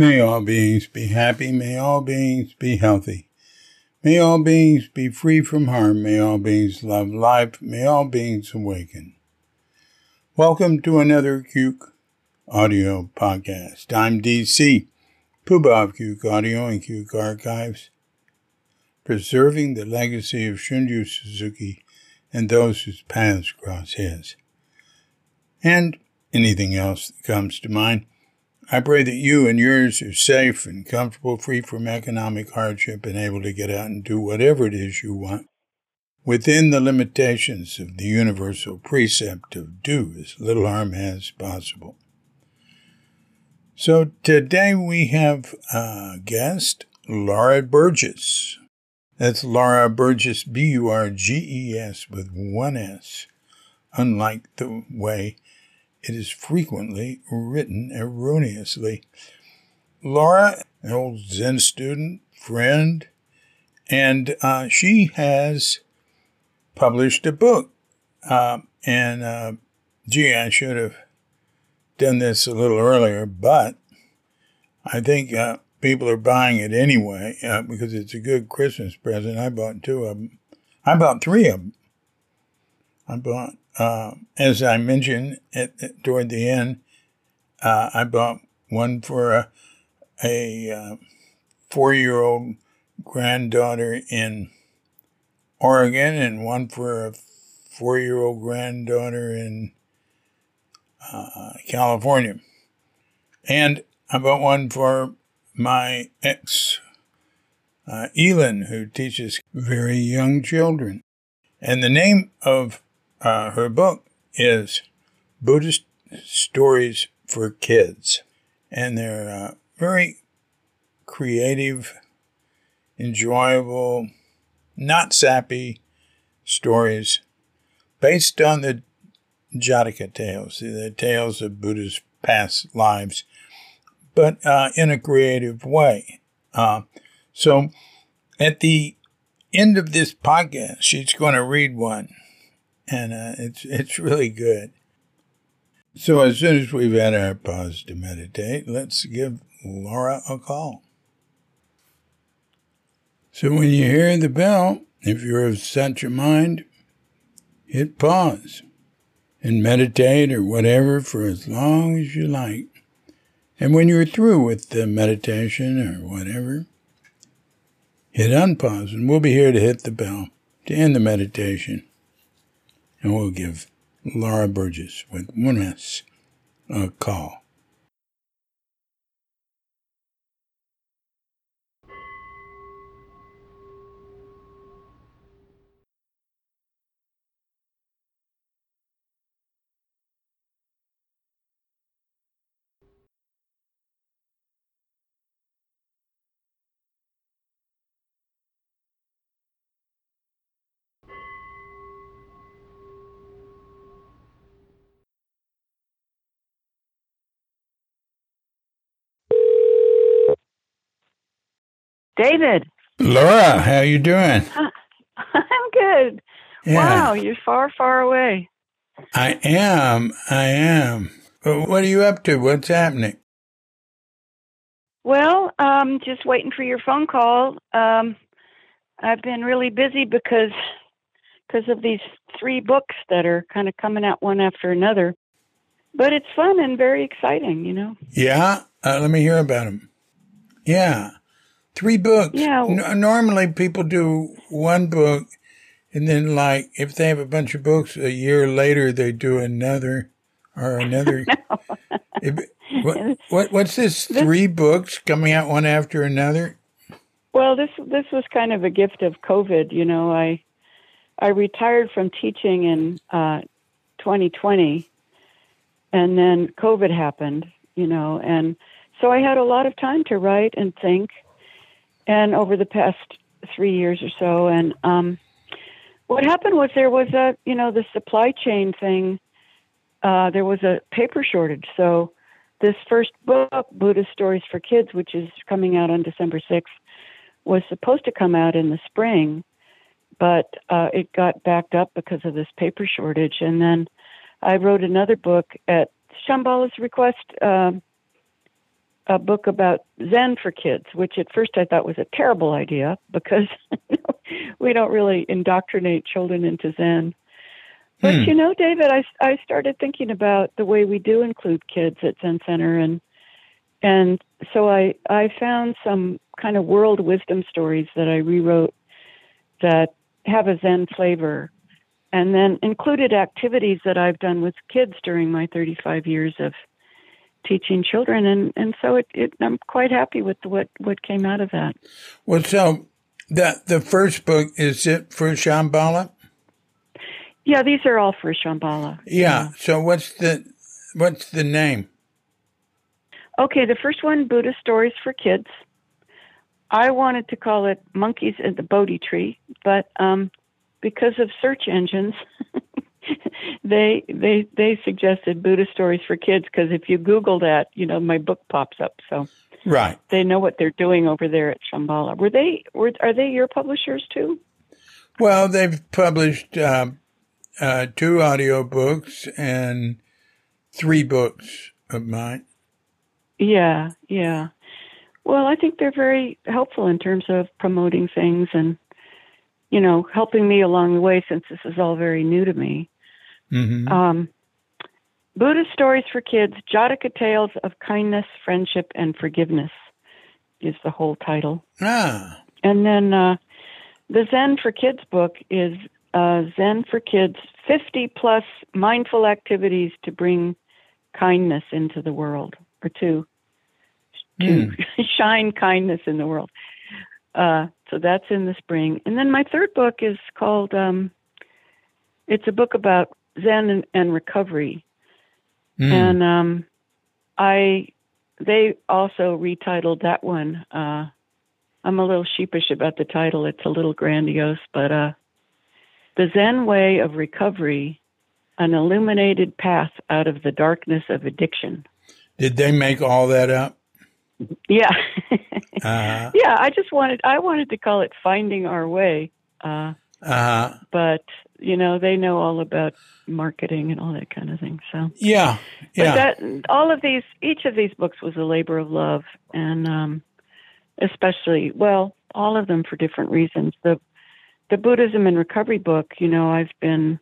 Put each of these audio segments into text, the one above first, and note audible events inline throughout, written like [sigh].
May all beings be happy. May all beings be healthy. May all beings be free from harm. May all beings love life. May all beings awaken. Welcome to another Cuke Audio Podcast. I'm DC, Poobah of Cuke Audio and Cuke Archives, preserving the legacy of Shunryu Suzuki and those whose paths cross his. And anything else that comes to mind. I pray that you and yours are safe and comfortable, free from economic hardship, and able to get out and do whatever it is you want within the limitations of the universal precept of do as little harm as possible. So today we have a guest, Laura Burges. That's Laura Burges, B U R G E S with one S, unlike the way it is frequently written erroneously. Laura, an old Zen student, friend, and uh, she has published a book. Uh, and uh, gee, I should have done this a little earlier, but I think uh, people are buying it anyway uh, because it's a good Christmas present. I bought two of them. I bought three of them. I bought uh, as I mentioned at, at, toward the end, uh, I bought one for a, a uh, four year old granddaughter in Oregon and one for a four year old granddaughter in uh, California. And I bought one for my ex, uh, Elin, who teaches very young children. And the name of uh, her book is Buddhist Stories for Kids. And they're uh, very creative, enjoyable, not sappy stories based on the Jataka tales, the tales of Buddha's past lives, but uh, in a creative way. Uh, so at the end of this podcast, she's going to read one and uh, it's it's really good. So as soon as we've had our pause to meditate, let's give Laura a call. So when you hear the bell, if you're of such a mind, hit pause and meditate or whatever for as long as you like. And when you're through with the meditation or whatever, hit unpause and we'll be here to hit the bell to end the meditation and we'll give Laura Burges with one S a uh, call. David. Laura, how are you doing? [laughs] I'm good. Yeah. Wow, you're far, far away. I am. I am. What are you up to? What's happening? Well, um, just waiting for your phone call. Um, I've been really busy because because of these three books that are kind of coming out one after another. But it's fun and very exciting, you know. Yeah, uh, let me hear about them. Yeah. Three books. Yeah. N- normally people do one book and then like if they have a bunch of books a year later they do another or another. [laughs] It, what, what what's this, this three books coming out one after another? Well this this was kind of a gift of covid you know. I i retired from teaching in uh 2020 and then covid happened you know and so i had a lot of time to write and think and over the past three years or so. And um, what happened was there was a, you know, the supply chain thing. Uh, there was a paper shortage. So this first book, Buddhist Stories for Kids, which is coming out on December 6th, was supposed to come out in the spring, but uh, it got backed up because of this paper shortage. And then I wrote another book at Shambhala's request. Um, a book about Zen for kids, which at first I thought was a terrible idea because [laughs] we don't really indoctrinate children into Zen. But Hmm. you know, David, I I started thinking about the way we do include kids at Zen Center, and and so I I found some kind of world wisdom stories that I rewrote that have a Zen flavor, and then included activities that I've done with kids during my 35 years of teaching children, and and so it, it I'm quite happy with what what came out of that. Well, so that the first book is it for Shambhala? Yeah, these are all for Shambhala. Yeah. So what's the what's the name? Okay, the first one, Buddha Stories for Kids. I wanted to call it Monkeys in the Bodhi Tree, but um, because of search engines, [laughs] [laughs] they they they suggested Buddha Stories for Kids because if you Google that, you know, my book pops up. So Right. they know what they're doing over there at Shambhala. Were they? Were are they your publishers too? Well, they've published um, uh, two audiobooks and three books of mine. Yeah, yeah. Well, I think they're very helpful in terms of promoting things and, you know, helping me along the way since this is all very new to me. hmm Um, Buddha Stories for Kids Jataka Tales of Kindness, Friendship, and Forgiveness is the whole title. ah, And then uh, the Zen for Kids book is uh, Zen for Kids 50 plus mindful activities to bring kindness into the world or to to [laughs] shine kindness in the world. Uh, so that's in the spring. And then my third book is called um, it's a book about Zen and, and recovery. Mm. And um, I they also retitled that one. Uh, I'm a little sheepish about the title. It's a little grandiose, but uh, the Zen way of recovery, an illuminated path out of the darkness of addiction. Did they make all that up? Yeah, Uh yeah. I just wanted I wanted to call it finding our way, uh, huh. but you know they know all about marketing and all that kind of thing. So. Yeah. But Yeah. that all of these, each of these books was a labor of love, and um, especially, well, all of them for different reasons. The the Buddhism and Recovery book, you know, I've been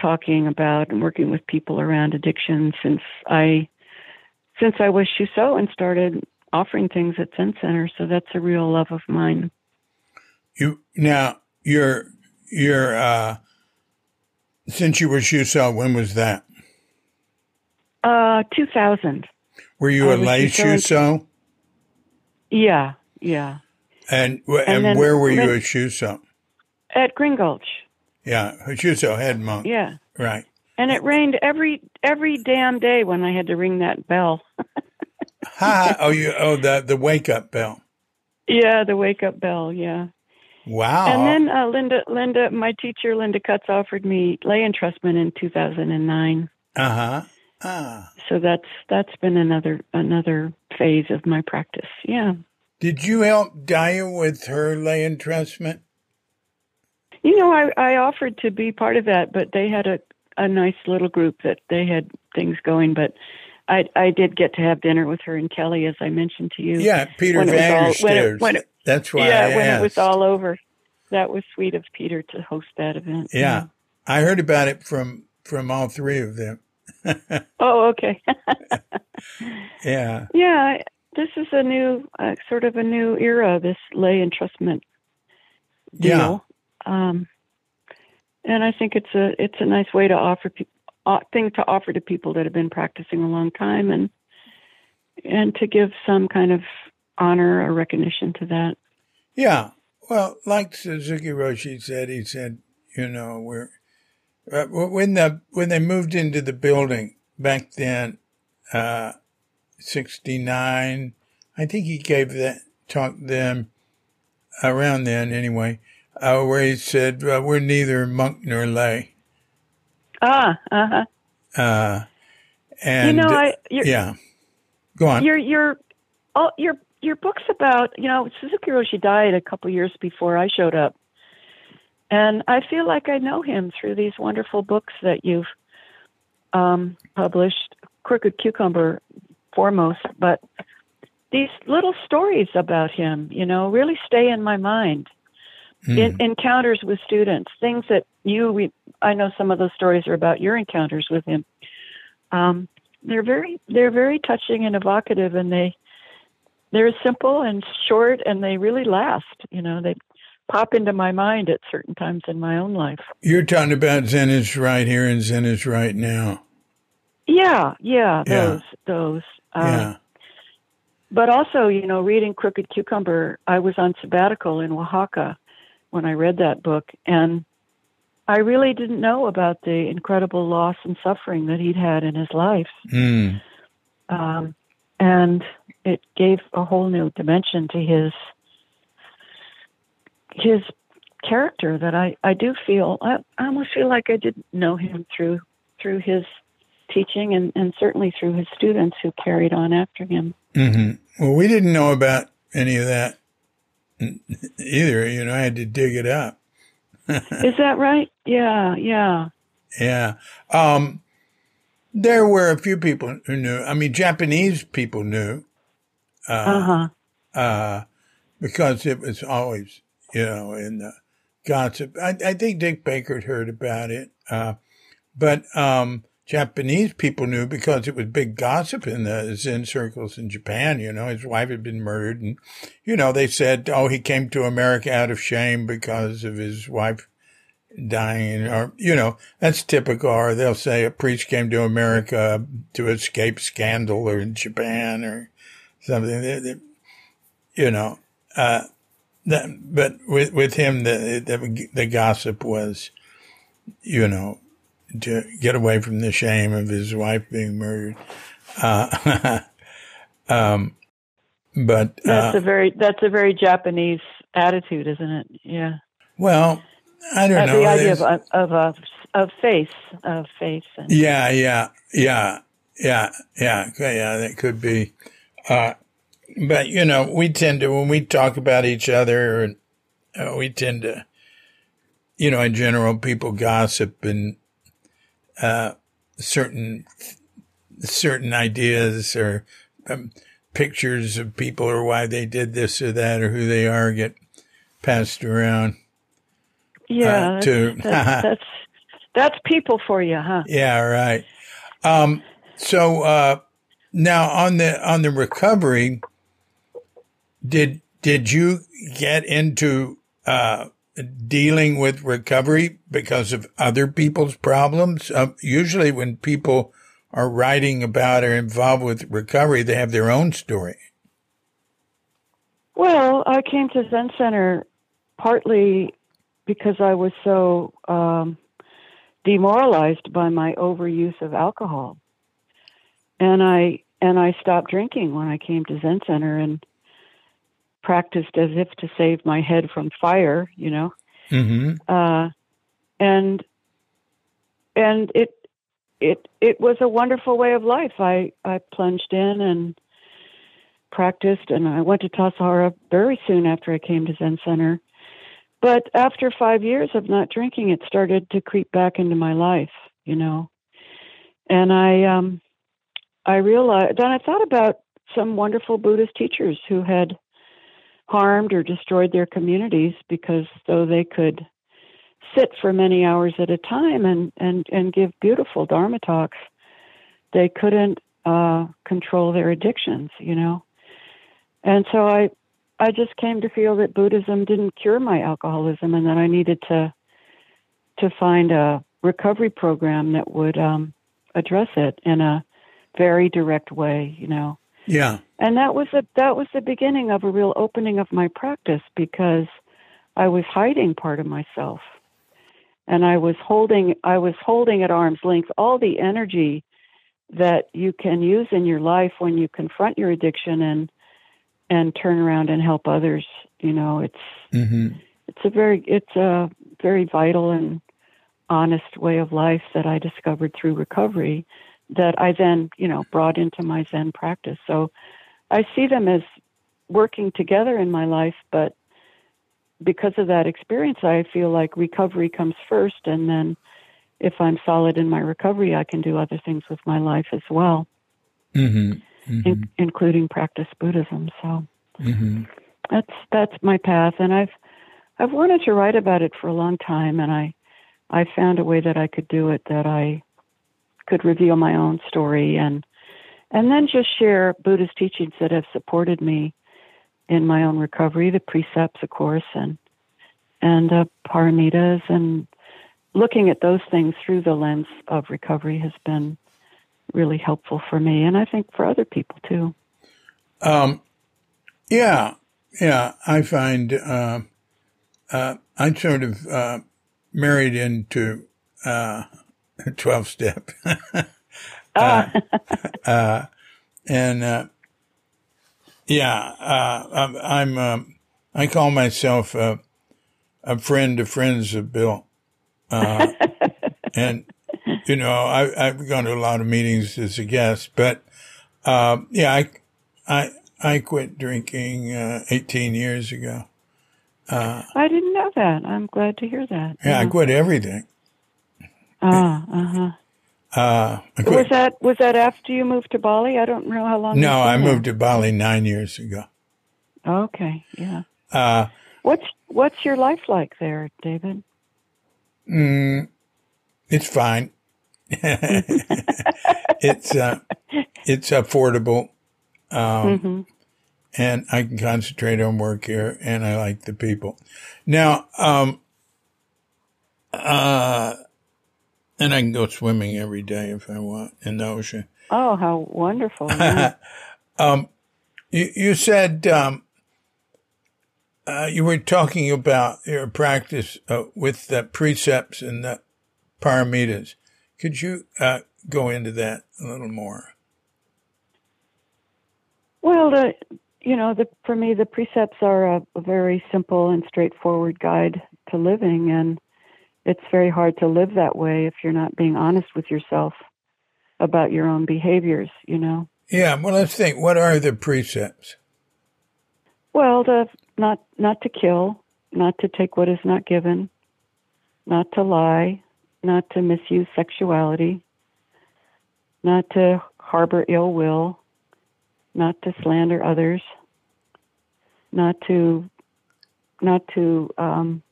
talking about and working with people around addiction since I since I was Shuso and started offering things at Zen Center. So that's a real love of mine. You now your your uh since you were Shuso, when was that? Uh, two thousand. Were you I a lay Shuso? Yeah, yeah. And wh- and, then where were you when- a Shuso? At Green Gulch. Yeah, Shuso head monk. Yeah. Right. And it rained every every damn day when I had to ring that bell. [laughs] Ha! oh, you oh the the wake up bell. yeah, the wake up bell. Yeah. Wow. And then uh, Linda, Linda, my teacher Linda Cutts offered me lay entrustment in 2009. uh huh. Ah. So that's that's been another another phase of my practice. Yeah. Did you help Daya with her lay entrustment? You know, I I offered to be part of that, but they had a a nice little group that they had things going, but. I I did get to have dinner with her and Kelly, as I mentioned to you. Yeah, Peter When it was all- when it- Vanderstairs. when it- That's why yeah, I when it was all over. That was sweet of Peter to host that event. Yeah, I heard about it from from all three of them. [laughs] Oh, okay. [laughs] Yeah. yeah, this is a new, uh, sort of a new era. This lay entrustment deal. Um, and I think it's a it's a nice way to offer people uh, thing to offer to people that have been practicing a long time and and to give some kind of honor or recognition to that. Yeah. Well, like Suzuki Roshi said, he said, you know, we're uh, when the when they moved into the building back then, uh, sixty nine. I think he gave that talk them around then anyway, uh, where he said, uh, "We're neither monk nor lay." Ah, uh-huh. Uh, and you know, I yeah, go on. your your oh your your books about you know Suzuki Roshi died a couple years before I showed up, and I feel like I know him through these wonderful books that you've um, published. Crooked Cucumber foremost, but these little stories about him, you know, really stay in my mind. Mm. In, encounters with students, things that you, we, I know some of those stories are about your encounters with him. Um, they're very, they're very touching and evocative, and they, they're simple and short, and they really last. You know, they pop into my mind at certain times in my own life. You're talking about Zen is right here and Zen is right now. Yeah, yeah, Yeah. those, those. Um, yeah. But also, you know, reading Crooked Cucumber, I was on sabbatical in Oaxaca when I read that book, and I really didn't know about the incredible loss and suffering that he'd had in his life. Mm. Um, and it gave a whole new dimension to his his character that I, I do feel I, I almost feel like I didn't know him through through his teaching and, and certainly through his students who carried on after him. hmm Well, we didn't know about any of that [laughs] either. You know, I had to dig it up. [laughs] Is that right? Yeah, yeah. Yeah. Um, there were a few people who knew. I mean, Japanese people knew, Uh huh. uh, because it was always, you know, in the gossip. I, I think Dick Baker had heard about it. Uh, but, um, Japanese people knew because it was big gossip in the Zen circles in Japan. You know, his wife had been murdered and, you know, they said, oh, he came to America out of shame because of his wife dying or, you know, that's typical. Or they'll say a priest came to America to escape scandal or in Japan or something. They- they- you know, uh, that, but with, with him, the, the, the gossip was, you know, to get away from the shame of his wife being murdered. Uh, [laughs] um, but, That's uh, a very that's a very Japanese attitude, isn't it? Yeah. well, I don't Uh, know. the idea of There's- of of of faith, of faith, and Yeah, yeah, yeah, yeah, yeah, yeah. That could be. Uh, but you know, we tend to when we talk about each other, and uh, we tend to, you know, in general, people gossip and uh, certain certain ideas or um, pictures of people or why they did this or that or who they are get passed around. yeah, Uh, that's, to- that's, [laughs] that's that's people for you, huh? Yeah, right. Um, so uh, now on the on the recovery, did did you get into uh, dealing with recovery because of other people's problems? Um, usually, when people are writing about or involved with recovery, they have their own story. Well, I came to Zen Center partly because I was so um, demoralized by my overuse of alcohol, and I and I stopped drinking when I came to Zen Center and practiced as if to save my head from fire, you know. Mm-hmm. uh, and and it it it was a wonderful way of life. I I plunged in and practiced, and I went to Tassajara very soon after I came to Zen Center. But after five years of not drinking, it started to creep back into my life, you know. And I um I realized, and I thought about some wonderful Buddhist teachers who had harmed or destroyed their communities because though they could sit for many hours at a time and and and give beautiful dharma talks they couldn't uh control their addictions you know and so i i just came to feel that buddhism didn't cure my alcoholism and that i needed to to find a recovery program that would um address it in a very direct way you know Yeah. And that was a that was the beginning of a real opening of my practice because I was hiding part of myself and I was holding I was holding at arm's length all the energy that you can use in your life when you confront your addiction and and turn around and help others you know it's Mm-hmm. it's a very it's a very vital and honest way of life that I discovered through recovery that I then, you know, brought into my Zen practice. So I see them as working together in my life, but because of that experience, I feel like recovery comes first. And then if I'm solid in my recovery, I can do other things with my life as well. Mm-hmm. mm-hmm. in, including practice Buddhism. So mm-hmm. that's that's my path, and I've I've wanted to write about it for a long time, and I I found a way that I could do it that I could reveal my own story and and then just share Buddhist teachings that have supported me in my own recovery, the precepts, of course, and and uh, paramitas, and looking at those things through the lens of recovery has been really helpful for me, and I think for other people too. Um, yeah, yeah, I find uh, uh, I'm sort of uh, married into uh, [laughs] 12 step. [laughs] uh, [laughs] uh, and, uh, yeah, uh, I'm, I'm um, I call myself a, a friend of friends of Bill. Uh, and, you know, I, have gone to a lot of meetings as a guest, but, uh, yeah, I, I, I quit drinking, 18 years ago. I didn't know that. I'm glad to hear that. Yeah, yeah. I quit everything. Ah, uh-huh. Uh, was that was that after you moved to Bali? I don't know how long. No, I moved to Bali nine years ago. Okay, yeah. Uh, what's what's your life like there, David? Mm, it's fine. [laughs] it's uh, it's affordable, um, mm-hmm. and I can concentrate on work here, and I like the people. Now, um, uh, and I can go swimming every day if I want in the ocean. Oh, how wonderful! [laughs] Yeah. um, you, you said um, uh, you were talking about your practice uh, with the precepts and the paramitas. Could you uh, go into that a little more? Well, the, you know, the, for me, the precepts are a, a very simple and straightforward guide to living, and it's very hard to live that way if you're not being honest with yourself about your own behaviors, you know. Yeah, well let's think. What are the precepts? Well, to not not to kill, not to take what is not given, not to lie, not to misuse sexuality, not to harbor ill will, not to slander others, not to not to um,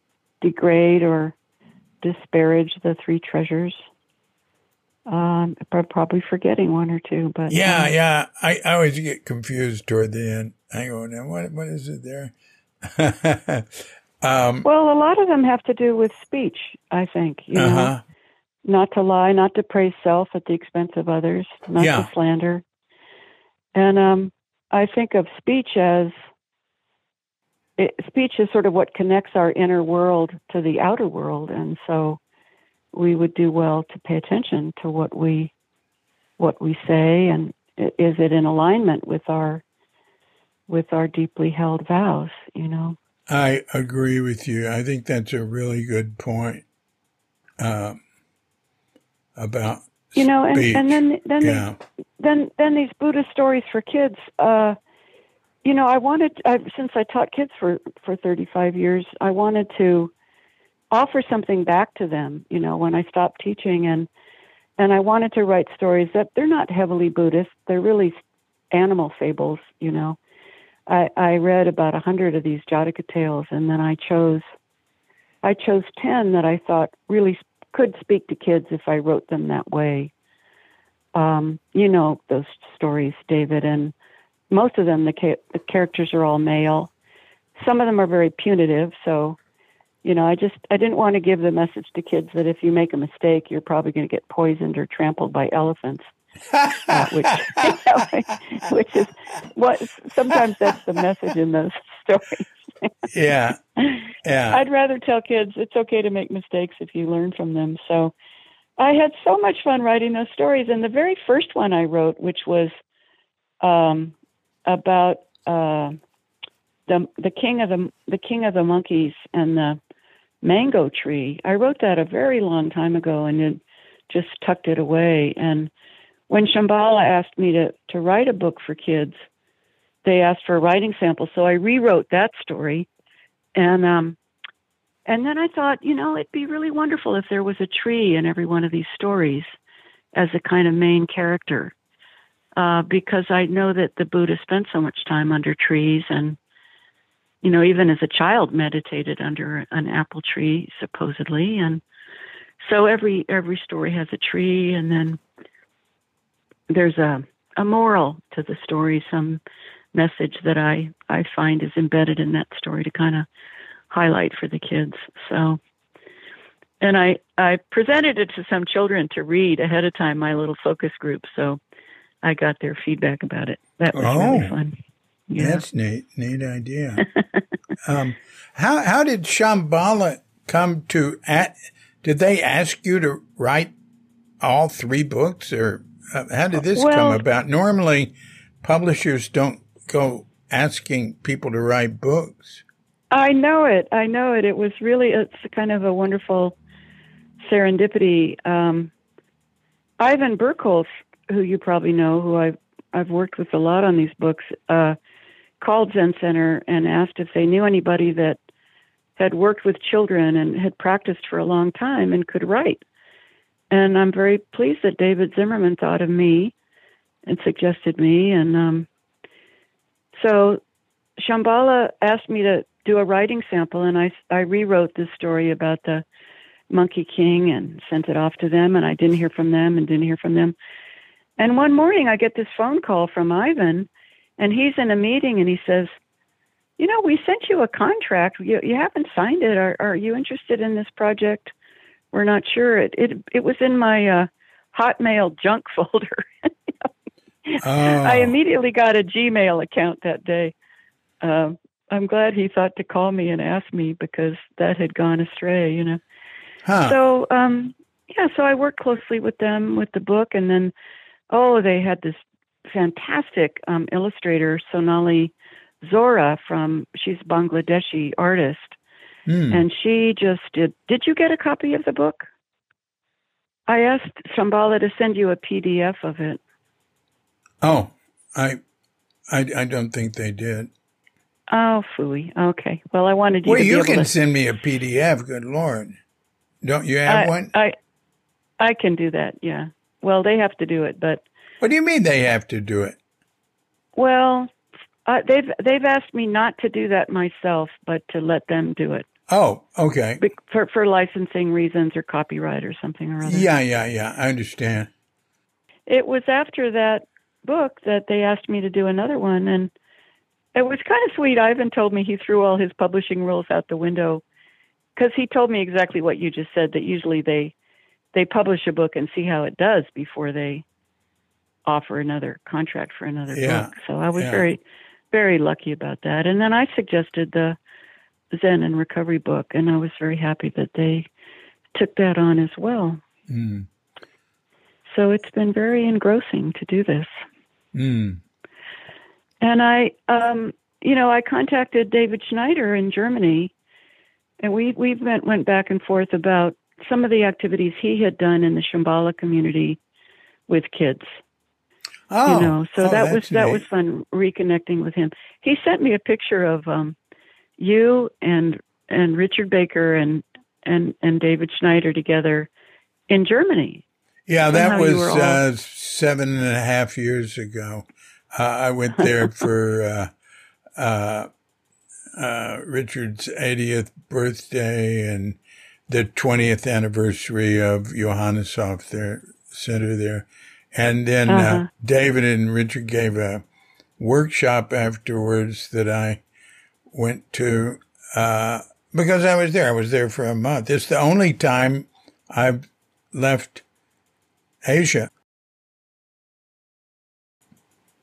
degrade or disparage the three treasures. Um, I'm probably forgetting one or two, but yeah, um, yeah. I, I always get confused toward the end. I go, now what what is it there? [laughs] um, well, a lot of them have to do with speech. I think you uh-huh. know, not to lie, not to praise self at the expense of others, not yeah. to slander, and um, I think of speech as it, speech is sort of what connects our inner world to the outer world, and so we would do well to pay attention to what we what we say, and is it in alignment with our with our deeply held vows? You know. I agree with you. I think that's a really good point um, about you know, and, and then then yeah. then then these Buddhist stories for kids. Uh, you know, I wanted I, since I taught kids for for 35 years, I wanted to offer something back to them. You know, when I stopped teaching, and and I wanted to write stories that they're not heavily Buddhist; they're really animal fables. You know, I I read about a hundred of these Jataka tales, and then I chose I chose ten that I thought really could speak to kids if I wrote them that way. Um, you know those stories, David, and most of them the, ca- the characters are all male. Some of them are very punitive, so you know, I just I didn't want to give the message to kids that if you make a mistake, you're probably going to get poisoned or trampled by elephants. uh, which, [laughs] you know, [laughs] which is what sometimes that's the message in those [laughs] stories. yeah, yeah. I'd rather tell kids it's okay to make mistakes if you learn from them. So I had so much fun writing those stories, and the very first one I wrote, which was um, about uh, the the king of the the king of the monkeys and the mango tree. I wrote that a very long time ago and it just tucked it away. And when Shambhala asked me to to write a book for kids, they asked for a writing sample, so I rewrote that story. And um, and then I thought, you know, it'd be really wonderful if there was a tree in every one of these stories as a kind of main character uh, because I know that the Buddha spent so much time under trees and, you know, even as a child meditated under an apple tree, supposedly. And so every, every story has a tree and then there's a, a moral to the story, some message that I, I find is embedded in that story to kind of highlight for the kids. So, and I, I presented it to some children to read ahead of time, my little focus group. So I got their feedback about it. That was oh, really fun. Yeah. That's neat. Neat idea. [laughs] um, how how did Shambhala come to? At, did they ask you to write all three books, or uh, how did this well, come about? Normally, publishers don't go asking people to write books. I know it. I know it. It was really it's kind of a wonderful serendipity. Um, Ivan Bercholz who you probably know, who I've I've worked with a lot on these books, uh, called Zen Center and asked if they knew anybody that had worked with children and had practiced for a long time and could write. And I'm very pleased that David Zimmerman thought of me and suggested me. And um, so Shambhala asked me to do a writing sample, and I, I rewrote this story about the Monkey King and sent it off to them. And I didn't hear from them and didn't hear from them. And one morning I get this phone call from Ivan, and he's in a meeting and he says, You know, we sent you a contract. You, you haven't signed it. Are, are you interested in this project? We're not sure. It it, it was in my uh, Hotmail junk [laughs] folder. oh. I immediately got a Gmail account that day. Uh, I'm glad he thought to call me and ask me because that had gone astray, you know. Huh. So, um, yeah, so I worked closely with them with the book, and then oh, they had this fantastic um, illustrator, Sonali Zohra from she's a Bangladeshi artist, mm. and she just did. Did you get a copy of the book? I asked Shambhala to send you a PDF of it. Oh, I, I, I don't think they did. Oh, fooey. Okay. Well, I wanted you. Well, you can to... send me a PDF. Good Lord, don't you have I, one? I, I can do that. Yeah. Well, they have to do it, but. What do you mean they have to do it? Well, uh, they've they've asked me not to do that myself, but to let them do it. Oh, okay. For for licensing reasons or copyright or something or other. Yeah, yeah, yeah. I understand. It was after that book that they asked me to do another one, and it was kind of sweet. Ivan told me he threw all his publishing rules out the window because he told me exactly what you just said. That usually they they publish a book and see how it does before they offer another contract for another yeah. book. So I was yeah. very, very lucky about that. And then I suggested the Zen and Recovery book, and I was very happy that they took that on as well. Mm. So it's been very engrossing to do this. Mm. And I, um, you know, I contacted David Schneider in Germany, and we we went went back and forth about some of the activities he had done in the Shambhala community with kids. Oh, you know, so oh, that was that neat. was fun reconnecting with him. He sent me a picture of um, you and and Richard Baker and and and David Schneider together in Germany. Yeah, that was all... uh, seven and a half years ago. Uh, I went there [laughs] for uh, uh, uh Richard's 80th birthday and the 20th anniversary of Johanneshof, their center there. And then uh, uh-huh. uh, David and Richard gave a workshop afterwards that I went to uh, because I was there. I was there for a month. It's the only time I've left Asia.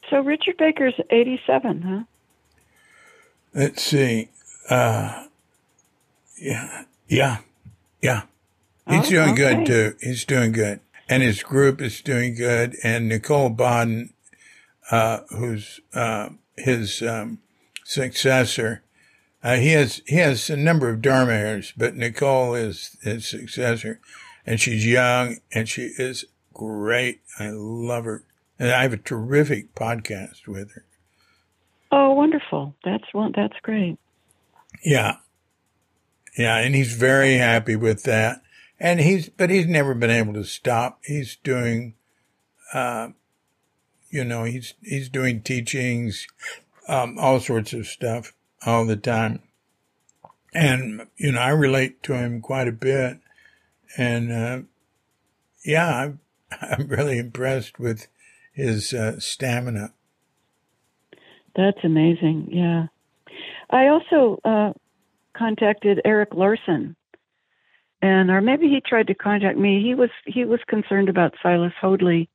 So Richard Baker's 87, huh? Let's see. Uh, yeah, yeah, yeah. He's oh, doing okay. good too. He's doing good and his group is doing good. And Nicole Baden, uh, who's uh, his um, successor, uh, he has he has a number of Dharma heirs, but Nicole is his successor, and she's young and she is great. I love her, and I have a terrific podcast with her. Oh, wonderful! That's well, that's great. Yeah, yeah, and he's very happy with that and he's but he's never been able to stop. He's doing uh, you know, he's he's doing teachings, um, all sorts of stuff all the time, and you know, I relate to him quite a bit, and uh, yeah, I'm [laughs] I'm really impressed with his uh, stamina. That's amazing. Yeah, I also uh, contacted Eric Larson and or maybe he tried to contact me. He was he was concerned about Silas Hoadley,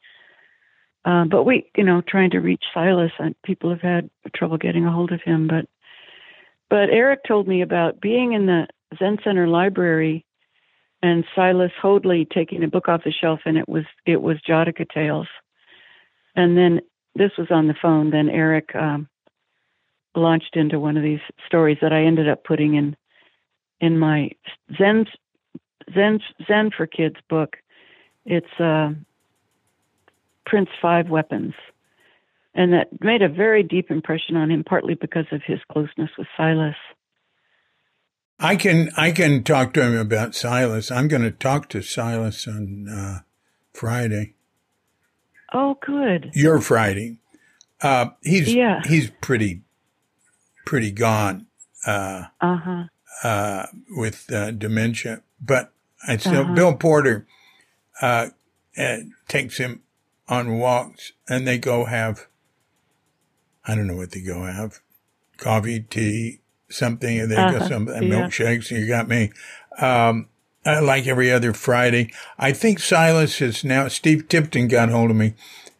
uh, but we you know trying to reach Silas and people have had trouble getting a hold of him. But but Erik told me about being in the Zen Center library and Silas Hoadley taking a book off the shelf and it was it was Jataka Tales, and then this was on the phone. Then Eric. um, launched into one of these stories that I ended up putting in in my Zen Zen Zen for Kids book. It's uh, Prince Five Weapons, and that made a very deep impression on him, partly because of his closeness with Silas. I can I can talk to him about Silas. I'm going to talk to Silas on uh, Friday. Oh, good. Your Friday. Uh, he's yeah. he's pretty pretty gone. Uh huh. Uh, with uh, dementia, but and so uh-huh. Bill Porter uh, uh, takes him on walks, and they go have, I don't know what they go have, coffee, tea, something, and they uh-huh. go some yeah. milkshakes. You got me. Um, like every other Friday. I think Silas is now. Steve Tipton got hold of me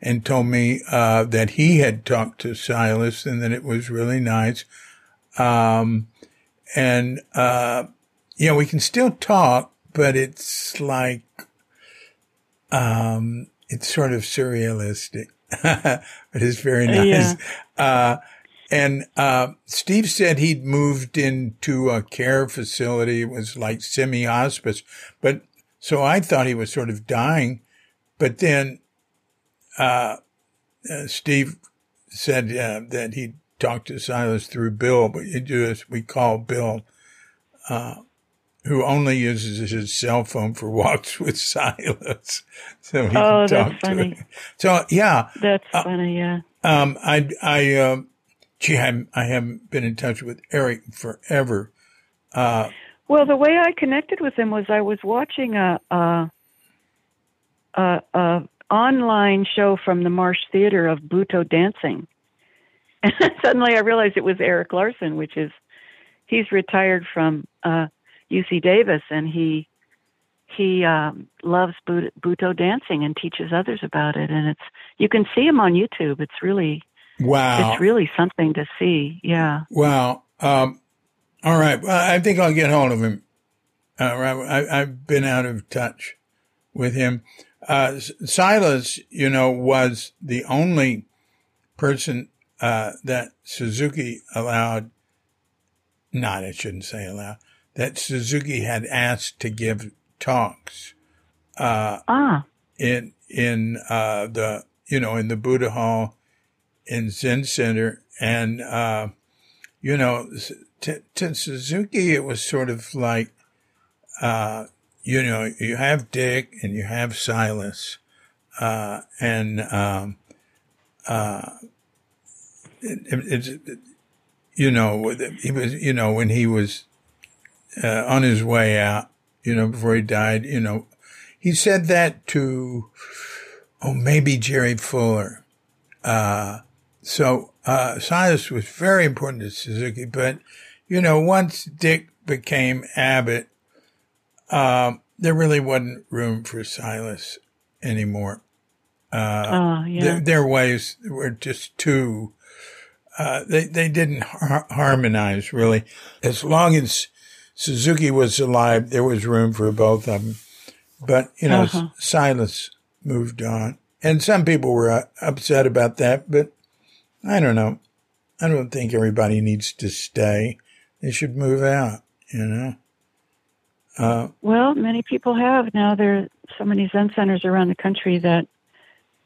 and told me uh, that he had talked to Silas and that it was really nice. Um, and uh, you know, we can still talk, but it's like, um, it's sort of surrealistic. But [laughs] it is very nice. Yeah. Uh, and, uh, Steve said he'd moved into a care facility. It was like semi-hospice, but so I thought he was sort of dying, but then, uh, uh Steve said uh, that he talked to Silas through Bill, but you do this, we call Bill, uh, who only uses his cell phone for [laughs] walks with Silas. So he oh, can talk that's funny. To him. So yeah, that's funny. Yeah. Um, I I um, gee, I, I haven't been in touch with Eric forever. Uh, well, the way I connected with him was I was watching a, a, a, a online show from the Marsh Theater of Butoh dancing, [laughs] and suddenly I realized it was Eric Larson, which is he's retired from. Uh, UC Davis, and he he um, loves Butoh dancing and teaches others about it. And it's you can see him on YouTube. It's really wow. It's really something to see. Yeah. Wow. Um, all right. Well, I think I'll get hold of him. Uh, I, have been out of touch with him. Uh, Silas, you know, was the only person uh, that Suzuki allowed. Not, I shouldn't say allowed that Suzuki had asked to give talks uh, ah. in in uh, the you know in the Buddha Hall in Zen Center, and uh, you know to, to, Suzuki it was sort of like uh, you know you have Dick and you have Silas, uh, and um, uh, it, you know he was you know when he was uh, on his way out, you know, before he died, you know, he said that to, oh, maybe Jerry Fuller. Uh, so, uh, Silas was very important to Suzuki, but, you know, once Dick became Abbot, um, there really wasn't room for Silas anymore. Uh, oh, yeah. their, their ways were just too, uh, they, they didn't har- harmonize really. As long as Suzuki was alive, there was room for both of them. But, you know, uh-huh. Silas moved on. And some people were uh, upset about that, but I don't know. I don't think everybody needs to stay. They should move out, you know? Uh, well, many people have. Now there are so many Zen centers around the country that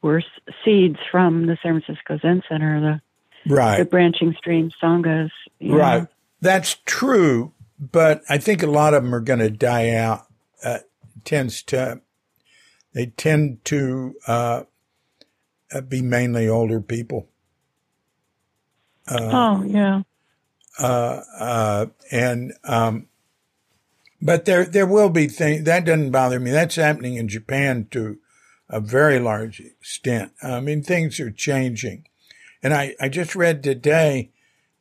were seeds from the San Francisco Zen Center, the, right. the branching stream sanghas. Right. Know. That's true but I think a lot of them are going to die out. Uh, tends to they tend to uh, uh, be mainly older people. Uh, oh yeah. Uh, uh, and um, but there there will be things that doesn't bother me. That's happening in Japan to a very large extent. I mean, things are changing, and I I just read today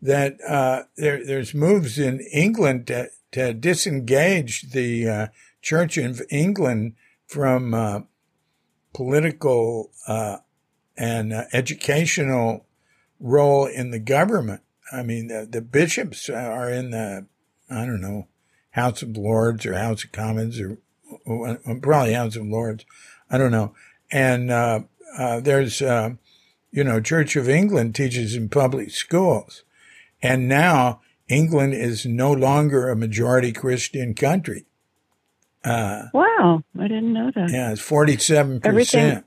that uh, there there's moves in England to to disengage the uh, Church of England from uh, political uh, and uh, educational role in the government. I mean, the, the, bishops are in the, I don't know, House of Lords or House of Commons or, probably House of Lords. I don't know. And uh, uh, there's, uh, you know, Church of England teaches in public schools. And now England is no longer a majority Christian country. Uh, wow, I didn't know that. Yeah, it's 47%. Everything,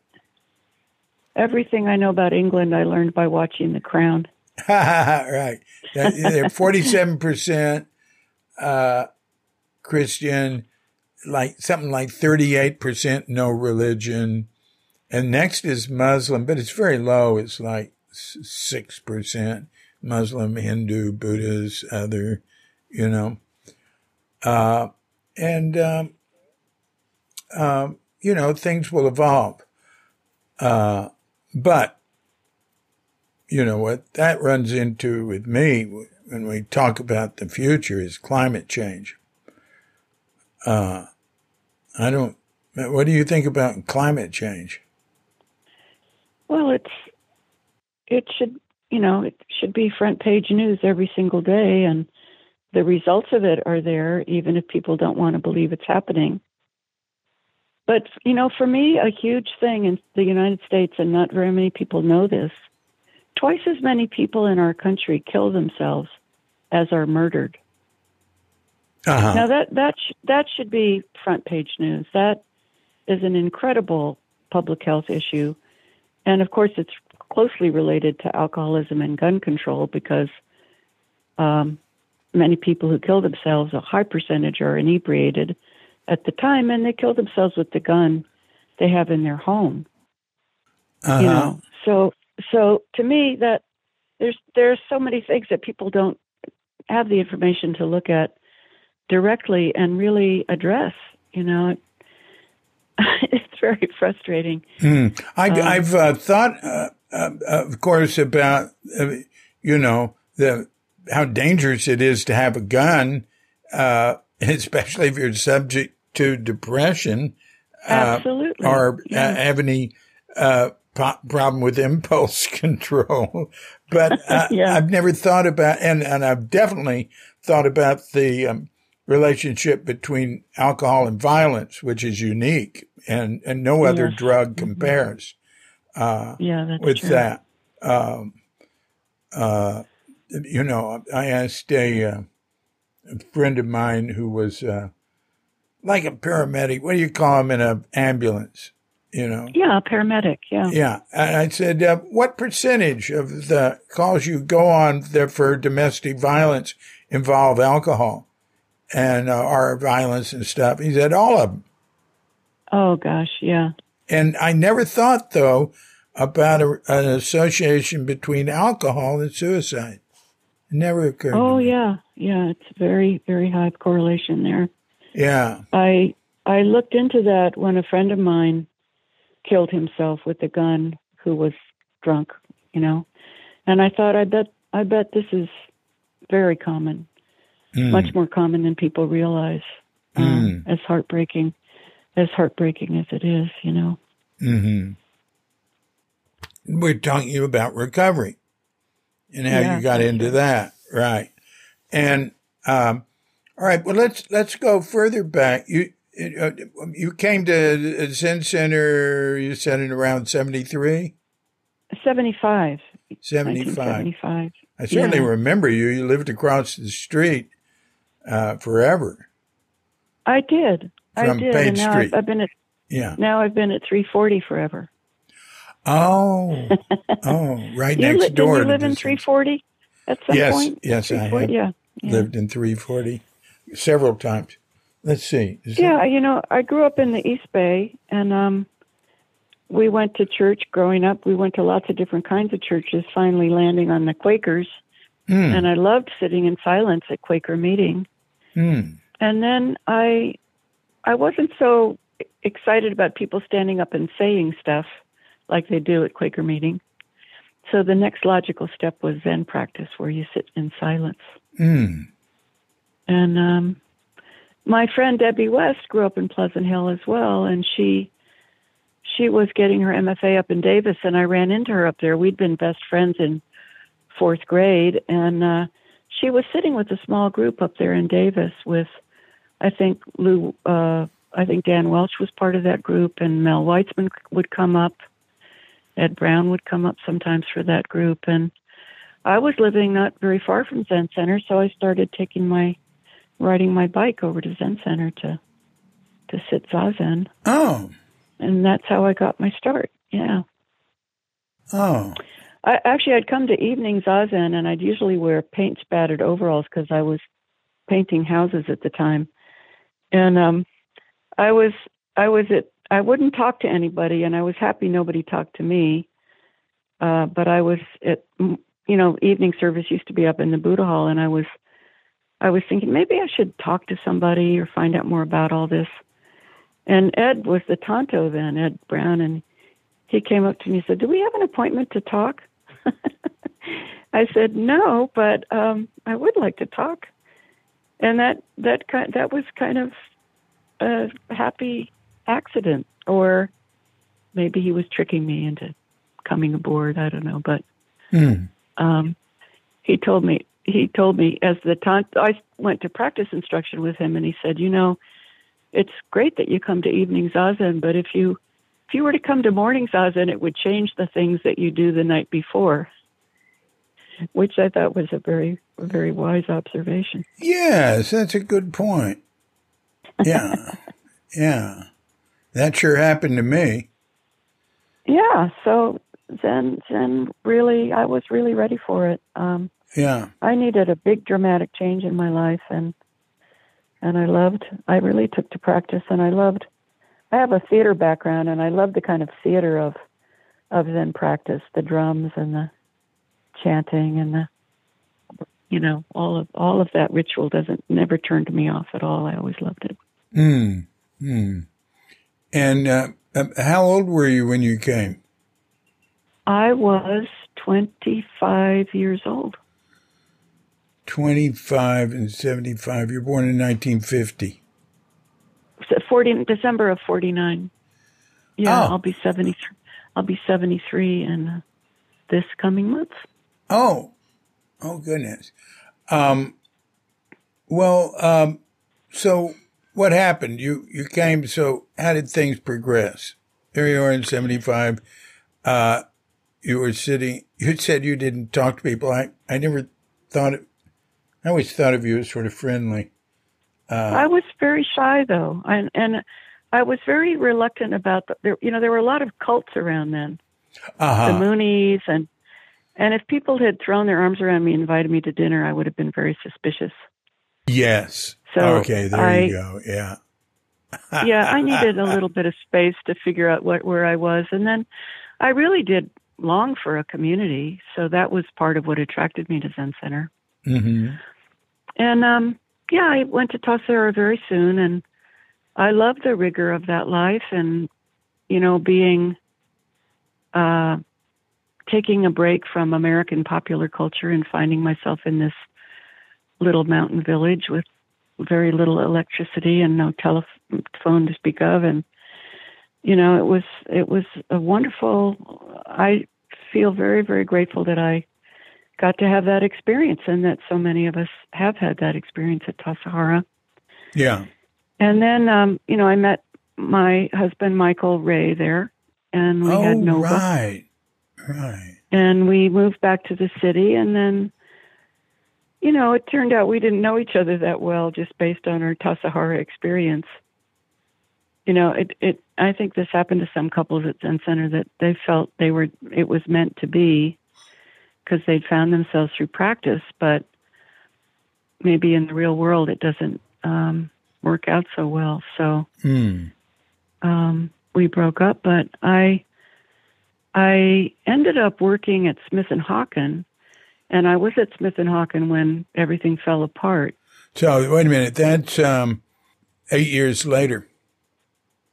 everything I know about England, I learned by watching The Crown. [laughs] right. They're 47% uh, Christian, like something like 38% no religion. And next is Muslim, but it's very low. It's like 6% Muslim, Hindu, Buddhist, other, you know. Uh, and um, um, you know, things will evolve. Uh, but, you know, what that runs into with me when we talk about the future is climate change. Uh, I don't, what do you think about climate change? Well, it's, it should, you know, it should be front page news every single day. And the results of it are there, even if people don't want to believe it's happening. But, you know, for me, a huge thing in the United States, and not very many people know this, twice as many people in our country kill themselves as are murdered. Uh-huh. Now that that sh- that should be front page news. That is an incredible public health issue, and of course, it's closely related to alcoholism and gun control because um, many people who kill themselves, a high percentage, are inebriated at the time, and they kill themselves with the gun they have in their home. Uh-huh. You know, so so to me that there's there's so many things that people don't have the information to look at directly and really address. You know, [laughs] it's very frustrating. Mm. I, have um, uh, thought, uh, uh, of course, about uh, you know the how dangerous it is to have a gun, uh, [laughs] especially if you're subject to depression uh, Absolutely. or uh, yeah. have any uh, problem with [laughs] impulse control. But uh, yeah. I've never thought about, and, and I've definitely thought about the um, relationship between alcohol and violence, which is unique, and, and no other yes. drug mm-hmm. compares uh, yeah, with true. that. Um, uh, you know, I asked a, a, friend of mine who was like a paramedic. What do you call them in an ambulance? You know? Yeah, a paramedic. Yeah. Yeah. And I said, uh, what percentage of the calls you go on there for domestic violence involve alcohol and uh, or violence and stuff? He said, all of them. Oh gosh, yeah. And I never thought though about a, an association between alcohol and suicide. It never occurred. Oh yeah, yeah. It's very very high correlation there. Yeah. I I looked into that when a friend of mine killed himself with a gun who was drunk, you know. And I thought I bet I bet this is very common. Mm. Much more common than people realize. Um, mm. as heartbreaking as heartbreaking as it is, you know. Mhm. We're talking you about recovery and how yeah, you got into that, right? And um, all right. Well, let's let's go further back. You uh, you came to Zen Center. You said in around seventy three. Seventy five. Seventy five. I certainly yeah. remember you. You lived across the street uh, forever. I did. From I did. Page and now Street. I've, I've been at yeah. Now I've been at three forty forever. Oh, [laughs] oh, right next li- door. Did you live in three forty at some yes, point? Yes, yes, I. Yeah, yeah. Lived in three forty several times. Let's see. Is yeah, you know, I grew up in the East Bay, and um, we went to church growing up. We went to lots of different kinds of churches, finally landing on the Quakers. Mm. And I loved sitting in silence at Quaker meeting. Mm. And then I I wasn't so excited about people standing up and saying stuff like they do at Quaker meeting. So the next logical step was Zen practice, where you sit in silence. Mm. And um, my friend Debbie West grew up in Pleasant Hill as well, and she she was getting her MFA up in Davis, and I ran into her up there. We'd been best friends in fourth grade, and uh, she was sitting with a small group up there in Davis with, I think Lou, uh, I think Dan Welch was part of that group, and Mel Weitsman would come up. Ed Brown would come up sometimes for that group, and I was living not very far from Zen Center, so I started taking my riding my bike over to Zen Center to to sit zazen, Oh. and that's how I got my start. Yeah. Oh. I, actually, I'd come to evening zazen, and I'd usually wear paint spattered overalls because I was painting houses at the time, and um, I was I was at I wouldn't talk to anybody, and I was happy nobody talked to me. Uh, but I was at you know evening service used to be up in the Buddha Hall, and I was I was thinking maybe I should talk to somebody or find out more about all this. And Ed was the tanto then, Ed Brown, and he came up to me and said, "Do we have an appointment to talk?" [laughs] I said, "No, but um, I would like to talk." And that that kind that was kind of a happy accident, or maybe he was tricking me into coming aboard. I don't know, but Mm. um, he told me he told me as the time I went to practice instruction with him, and he said, you know, it's great that you come to evening zazen, but if you if you were to come to morning zazen, it would change the things that you do the night before. Which I thought was a very very wise observation. Yes, that's a good point. Yeah. [laughs] yeah. That sure happened to me. Yeah, so Zen Zen really I was really ready for it. Um, Yeah. I needed a big dramatic change in my life and and I loved I really took to practice and I loved I have a theater background and I love the kind of theater of of Zen practice, the drums and the chanting and the you know, all of all of that ritual doesn't never turned me off at all. I always loved it. Mm. Mm. And uh, uh, how old were you when you came? I was 25 years old. 25 and 75. You're born in 1950. So 40 December of 49. Yeah, Oh. I'll be 73. I'll be 73 in uh, this coming month. Oh, oh goodness. Um, well, um, so what happened? You you came. So how did things progress? There you are in '75. Uh, you were sitting. You said you didn't talk to people. I I never thought it. I always thought of you as sort of friendly. Uh, I was very shy though, and and I was very reluctant about the. There, you know, there were a lot of cults around then, the uh-huh. Moonies, and and if people had thrown their arms around me, and invited me to dinner, I would have been very suspicious. Yes. So okay. There I- you go. Yeah. [laughs] yeah, I needed a little bit of space to figure out what where I was, and then I really did long for a community. So that was part of what attracted me to Zen Center. hmm And um, yeah, I went to Tassajara very soon, and I loved the rigor of that life, and you know, being uh, taking a break from American popular culture and finding myself in this little mountain village with very little electricity and no telephone to speak of, and you know, it was it was a wonderful. I feel very very grateful that I got to have that experience and that so many of us have had that experience at Tassajara. Yeah. And then, um, you know, I met my husband, Michael Ray, there, and we oh, had Nova. right. Right. And we moved back to the city. And then, you know, it turned out we didn't know each other that well just based on our Tassajara experience. You know, it, it, I think this happened to some couples at Zen Center that they felt they were, it was meant to be because they'd found themselves through practice, but maybe in the real world it doesn't um, work out so well. So Hmm. um, we broke up, but I I ended up working at Smith and Hawken, and I was at Smith and Hawken when everything fell apart. So wait a minute, that's um, eight years later.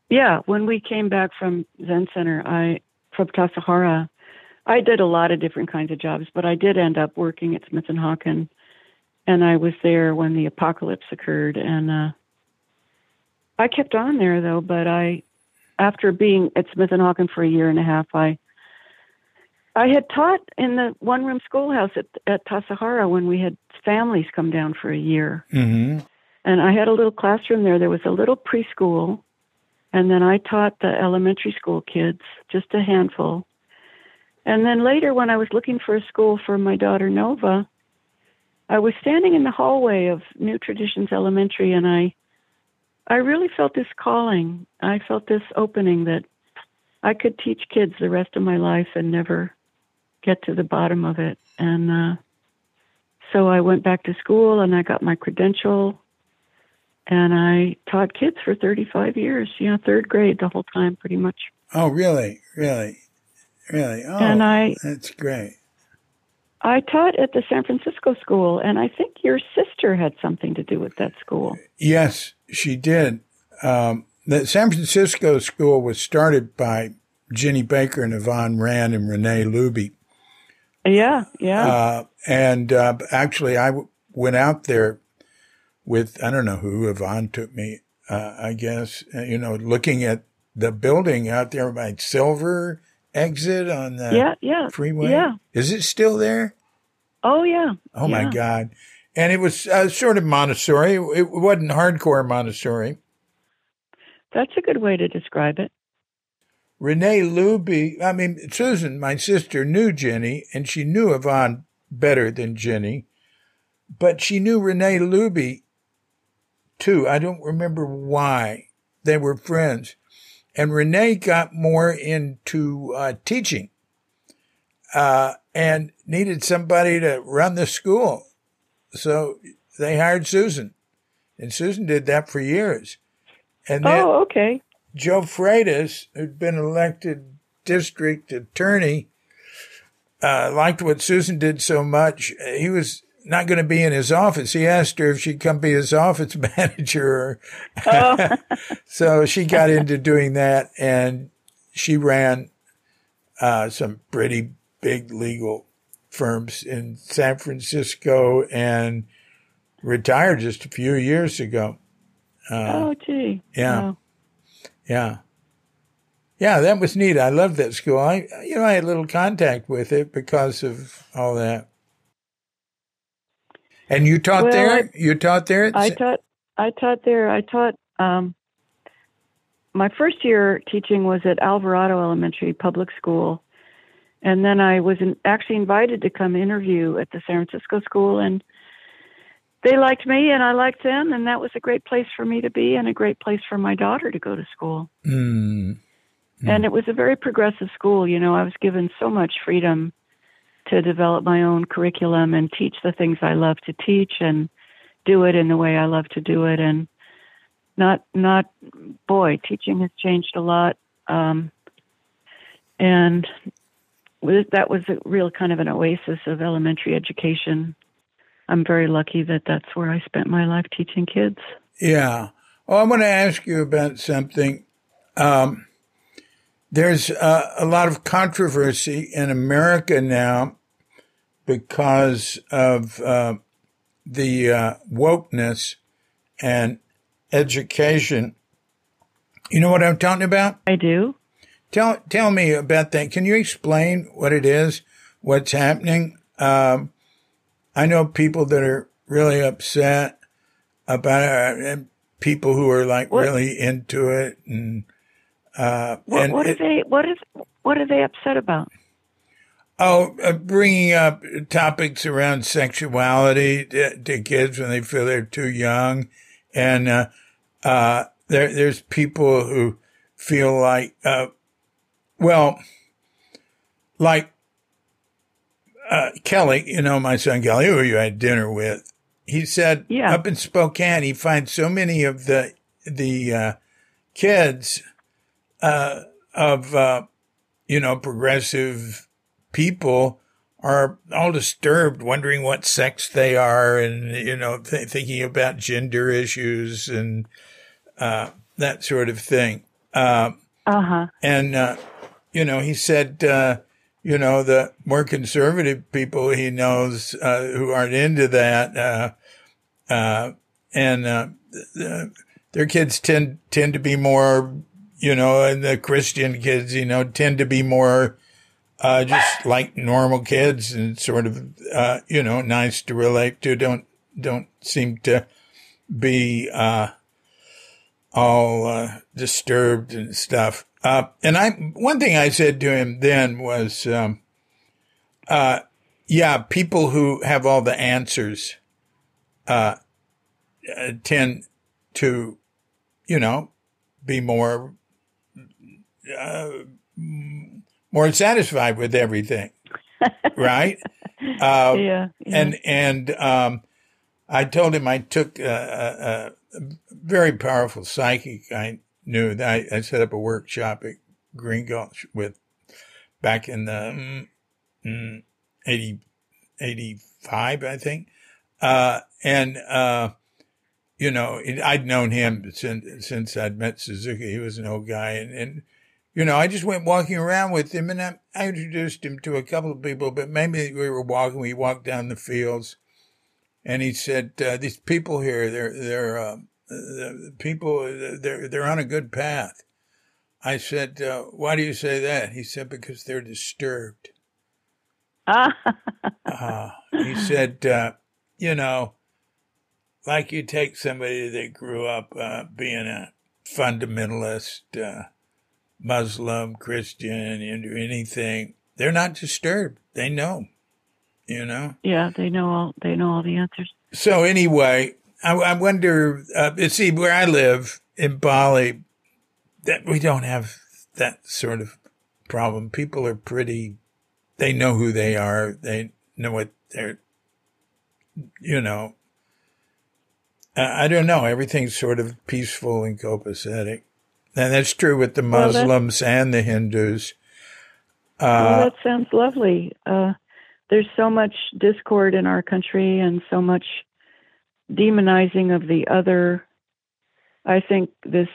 Yeah, when we came back from Zen Center, I from Tassajara, I did a lot of different kinds of jobs, but I did end up working at Smith and Hawken, and I was there when the apocalypse occurred, and uh, I kept on there though. But I, after being at Smith and Hawken for a year and a half, I I had taught in the one room schoolhouse at at Tassajara when we had families come down for a year. Mm-hmm. And I had a little classroom there. There was a little preschool, and then I taught the elementary school kids, just a handful. And then later, when I was looking for a school for my daughter Nova, I was standing in the hallway of New Traditions Elementary, and I, I really felt this calling. I felt this opening that I could teach kids the rest of my life and never get to the bottom of it. And uh, so I went back to school, and I got my credential, and I taught kids for 35 years. You know, third grade the whole time, pretty much. Oh, really? Really? Really? Oh, And I- that's great. I taught at the San Francisco school, and I think your sister had something to do with that school. Yes, she did. Um, the San Francisco school was started by Jenny Baker and Yvonne Rand and Renee Luby. Yeah, yeah. Uh, and uh, actually, I w- went out there with, I don't know who, Yvonne took me, uh, I guess, uh, you know, looking at the building out there by Silver exit on the yeah, yeah. freeway. Yeah. Is it still there? Oh, yeah. Oh my God. And it was uh, sort of Montessori. It wasn't hardcore Montessori. That's a good way to describe it. Renee Luby, I mean, Susan, my sister, knew Jenny, and she knew Yvonne better than Jenny, but she knew Renee Luby too. I don't remember why. They were friends. And Renee got more into uh, teaching uh, and needed somebody to run the school. So they hired Susan. And Susan did that for years. And then, Oh, okay. Joe Freitas, who'd been elected district attorney, uh, liked what Susan did so much. He was not going to be in his office. He asked her if she'd come be his office [laughs] manager. Oh, [laughs] so she got into doing that and she ran uh, some pretty big legal firms in San Francisco and retired just a few years ago. Uh, oh, gee. yeah. Wow. Yeah. Yeah, that was neat. I loved that school. I, you know, I had little contact with it because of all that. And you taught Well, there? I- you taught there? at I taught. I taught there. I taught. Um, my first year teaching was at Alvarado Elementary Public School, and then I was in, actually invited to come interview at the San Francisco school, and they liked me, and I liked them, and that was a great place for me to be, and a great place for my daughter to go to school. Mm, And it was a very progressive school. You know, I was given so much freedom to develop my own curriculum and teach the things I love to teach and do it in the way I love to do it. And not, not, boy, teaching has changed a lot. Um, and that was a real kind of an oasis of elementary education. I'm very lucky that that's where I spent my life teaching kids. yeah. Oh, I want to ask you about something. Um, there's uh, a lot of controversy in America now because of uh, the uh, wokeness and education. You know what I'm talking about? I do. Tell tell me about that. Can you explain what it is? What's happening? Um, I know people that are really upset about it, people who are like What- really into it, and uh, What, what it- are they? What is? What are they upset about? oh, uh, bringing up topics around sexuality to, to kids when they feel they're too young, and uh, uh, there there's people who feel like, uh, well, like uh, Kelly, you know, my son Kelly, who you had dinner with, he said Yeah. up in Spokane, he finds so many of the the uh, kids uh, of uh, you know, progressive people are all disturbed, wondering what sex they are, and you know, th- thinking about gender issues and uh, that sort of thing. Uh huh. And uh, you know, he said, uh, you know, the more conservative people he knows uh, who aren't into that, uh, uh, and uh, the, their kids tend tend to be more, you know, and the Christian kids, you know, tend to be more uh, just like normal kids and sort of, uh, you know, nice to relate to. Don't don't seem to be uh, all uh, disturbed and stuff. Uh, and I, one thing I said to him then was, um, uh, yeah, people who have all the answers, tend to, you know, be more, uh, more satisfied with everything. [laughs] right? Uh, yeah, yeah, And, and, um, I told him I took a, a, a very powerful psychic I knew that I, I, set up a workshop at Green Gulch with back in the mm, mm, 80, 85, I think. Uh, and, uh, you know, it, I'd known him since, since I'd met Suzuki. He was an old guy. And, and you know, I just went walking around with him and I, I introduced him to a couple of people, but maybe we were walking, we walked down the fields and he said, uh, these people here, they're, they're, uh, the people they're they're on a good path. I said, uh, "Why do you say that?" He said, "Because they're disturbed." [laughs] uh, he said, uh, "You know, like you take somebody that grew up uh, being a fundamentalist, uh, Muslim, Christian, into anything, they're not disturbed. They know." You know. Yeah, they know all. They know all the answers. So anyway, I, I wonder, uh, see, where I live in Bali, that we don't have that sort of problem. People are pretty, they know who they are. They know what they're, you know, I don't know. Everything's sort of peaceful and copacetic. And that's true with the Muslims well, and the Hindus. Uh, well, that sounds lovely. Uh, there's so much discord in our country and so much demonizing of the other. I think this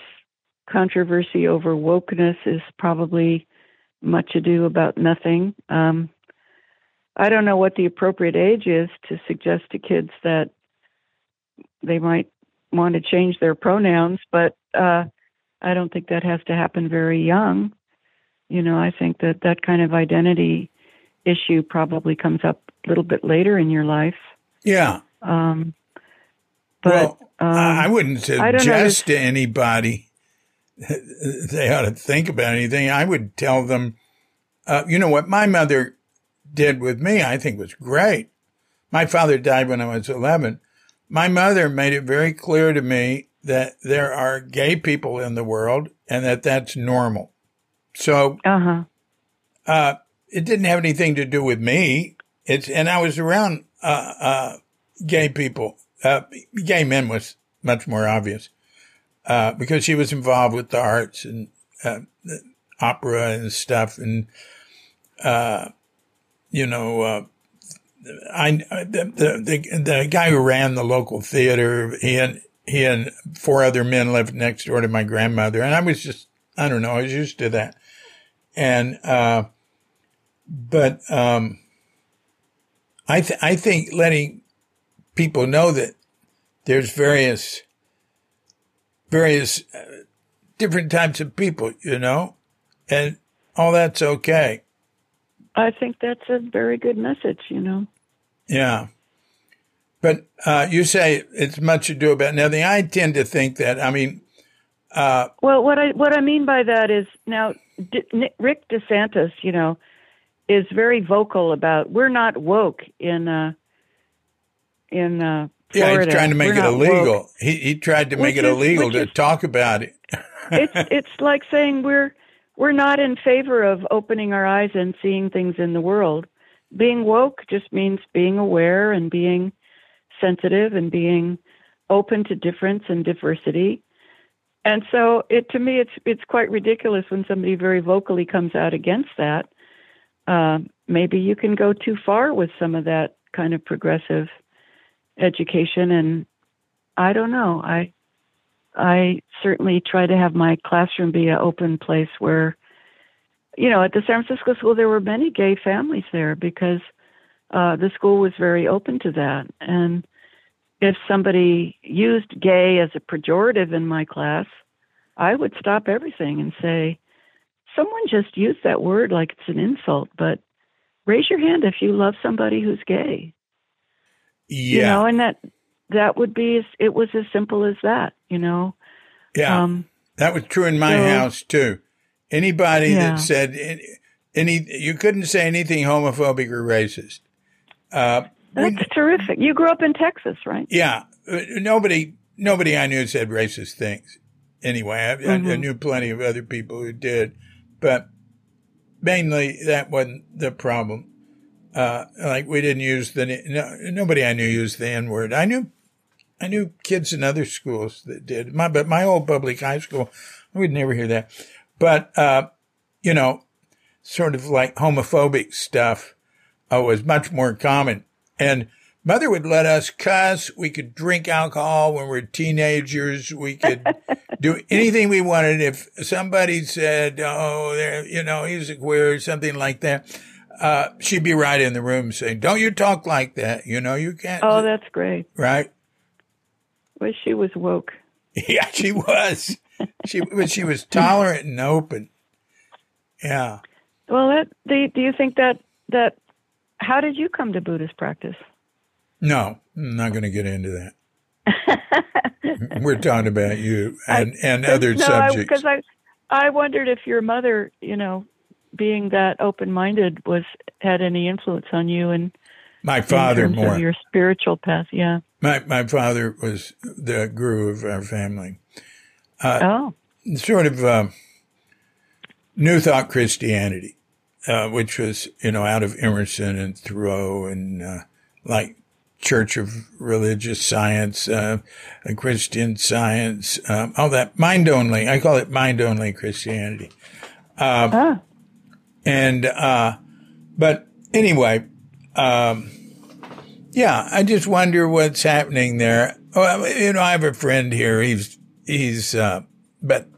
controversy over wokeness is probably much ado about nothing. Um, I don't know what the appropriate age is to suggest to kids that they might want to change their pronouns, but uh, I don't think that has to happen very young. You know, I think that that kind of identity issue probably comes up a little bit later in your life. Yeah. Um, but well, um, I wouldn't suggest I to anybody [laughs] they ought to think about anything. I would tell them, uh, you know what my mother did with me, I think was great. My father died when I was 11. My mother made it very clear to me that there are gay people in the world and that that's normal. So, uh-huh. uh, it didn't have anything to do with me. It's, and I was around, uh, uh, gay people uh, gay men was much more obvious uh, because she was involved with the arts and uh, opera and stuff, and uh, you know, uh, I the, the the guy who ran the local theater, he and he and four other men lived next door to my grandmother, and I was just I don't know, I was used to that, and uh, but um, I th- I think letting people know that there's various, various uh, different types of people, you know, and all that's okay. I think that's a very good message, you know. Yeah. But uh, you say it's much ado about nothing. I tend to think that. I mean, uh, well, what I what I mean by that is now D- Rick DeSantis, you know, is very vocal about we're not woke in uh, in uh, Florida. Yeah, he's trying to make We're it illegal. He he tried to make it is, illegal to is, talk about it. it's it's like saying we're we're not in favor of opening our eyes and seeing things in the world. Being woke just means being aware and being sensitive and being open to difference and diversity. and so it to me it's it's quite ridiculous when somebody very vocally comes out against that. Uh, maybe you can go too far with some of that kind of progressive education, and I don't know. I I certainly try to have my classroom be an open place where, you know, at the San Francisco school there were many gay families there because uh, the school was very open to that. And if somebody used gay as a pejorative in my class, I would stop everything and say, someone just used that word like it's an insult, but raise your hand if you love somebody who's gay. Yeah. You know, and that that would be it was as simple as that, you know. Yeah. Um, that was true in my so, house too. Anybody yeah. that said any, any, you couldn't say anything homophobic or racist. Uh, That's we, terrific. You grew up in Texas, right? Yeah. Uh, nobody, nobody I knew said racist things. Anyway, I, mm-hmm. I, I mm-hmm. knew plenty of other people who did, but mainly that wasn't the problem. Uh, like we didn't use the no, nobody I knew used the N word. I knew I knew kids in other schools that did. My but my old public high school, we'd never hear that. But uh, you know, sort of like homophobic stuff uh, was much more common. And mother would let us cuss. We could drink alcohol when we were teenagers. We could do [laughs] anything we wanted. If somebody said, "Oh, you know, he's a queer," or something like that uh, she'd be right in the room saying, "Don't you talk like that? You know, you can't." Oh, that's great. Right. Well, she was woke. [laughs] Yeah, she was. she, but she was tolerant and open. Yeah. Well, that, do, do you think that that how did you come to Buddhist practice? No, I'm not going to get into that. We're talking about you and, [laughs] I, and other no, subjects. Because I, I, I wondered if your mother, you know, being that open-minded was had any influence on you and my father more your spiritual path yeah my my father was the guru of our family uh, oh sort of uh, new thought christianity uh, which was you know out of emerson and thoreau and uh, like church of religious science uh, christian science um, all that mind only i call it mind only christianity uh, ah and, uh, but anyway, um, yeah, I just wonder what's happening there. Well, you know, I have a friend here. He's, he's, uh, but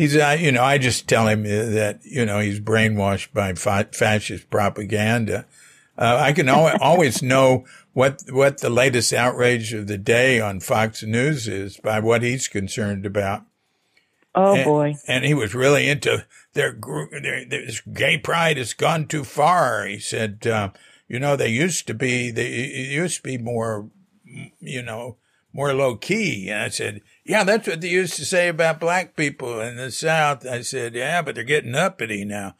he's, uh, you know, I just tell him that, you know, he's brainwashed by fa- fascist propaganda. Uh, I can al- [laughs] always know what, what the latest outrage of the day on Fox News is by what he's concerned about. Oh and, boy! And he was really into their, their this gay pride has gone too far. He said, uh, you know, they used to be they used to be more, you know, more low key. And I said, yeah, that's what they used to say about black people in the South. I said, yeah, but they're getting uppity now.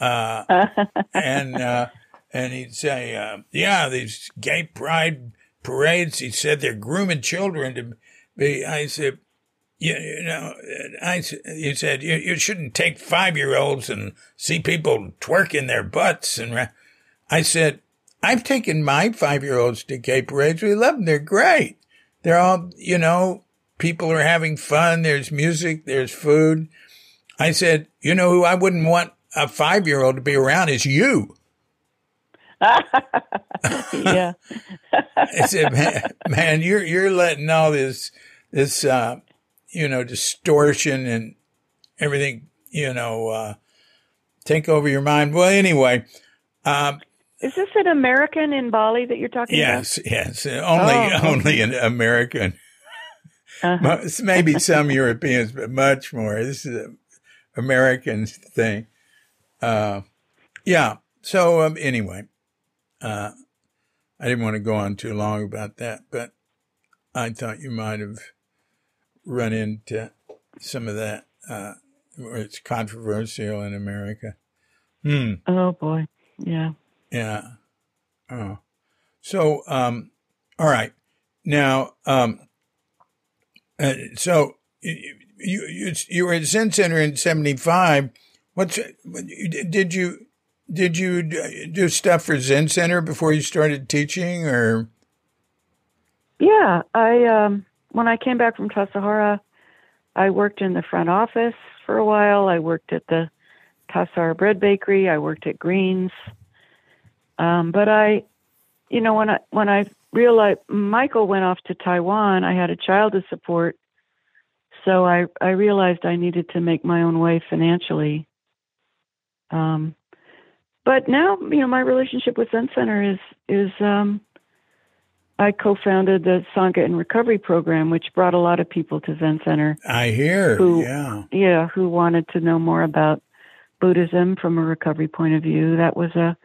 Uh, [laughs] and uh, and he'd say, uh, yeah, these gay pride parades. He said they're grooming children to be. I said, you, you know, I, you said you, you shouldn't take five year olds and see people twerking their butts. And I said, I've taken my five year olds to gay parades. We love them. They're great. They're all, you know, people are having fun. There's music. There's food. I said, you know who I wouldn't want a five year old to be around is you. [laughs] yeah. I said, man, man, you're, you're letting all this, this, uh, you know, distortion and everything, you know, uh, take over your mind. Well, anyway. Um, is this an American in Bali that you're talking yes, about? Yes, yes. Only, oh, only an American. Uh-huh. Maybe some Europeans, but much more. This is an American thing. Uh, yeah. So, um, anyway, uh, I didn't want to go on too long about that, but I thought you might have run into some of that uh, where it's controversial in America. Hmm. Oh boy, yeah, yeah. Oh, so um, all right. Now, um, uh, so you, you you were at Zen Center in '75. What's did you did you do stuff for Zen Center before you started teaching, or? Yeah, I um, when I came back from Tassajara, I worked in the front office for a while. I worked at the Tassajara Bread Bakery. I worked at Greens. Um, but I, you know, when I when I realized Michael went off to Taiwan, I had a child to support, so I I realized I needed to make my own way financially. Um, but now, you know, my relationship with Zen Center is is um, I co-founded the Sangha and Recovery program, which brought a lot of people to Zen Center. I hear, who, yeah, yeah, who wanted to know more about Buddhism from a recovery point of view. That was a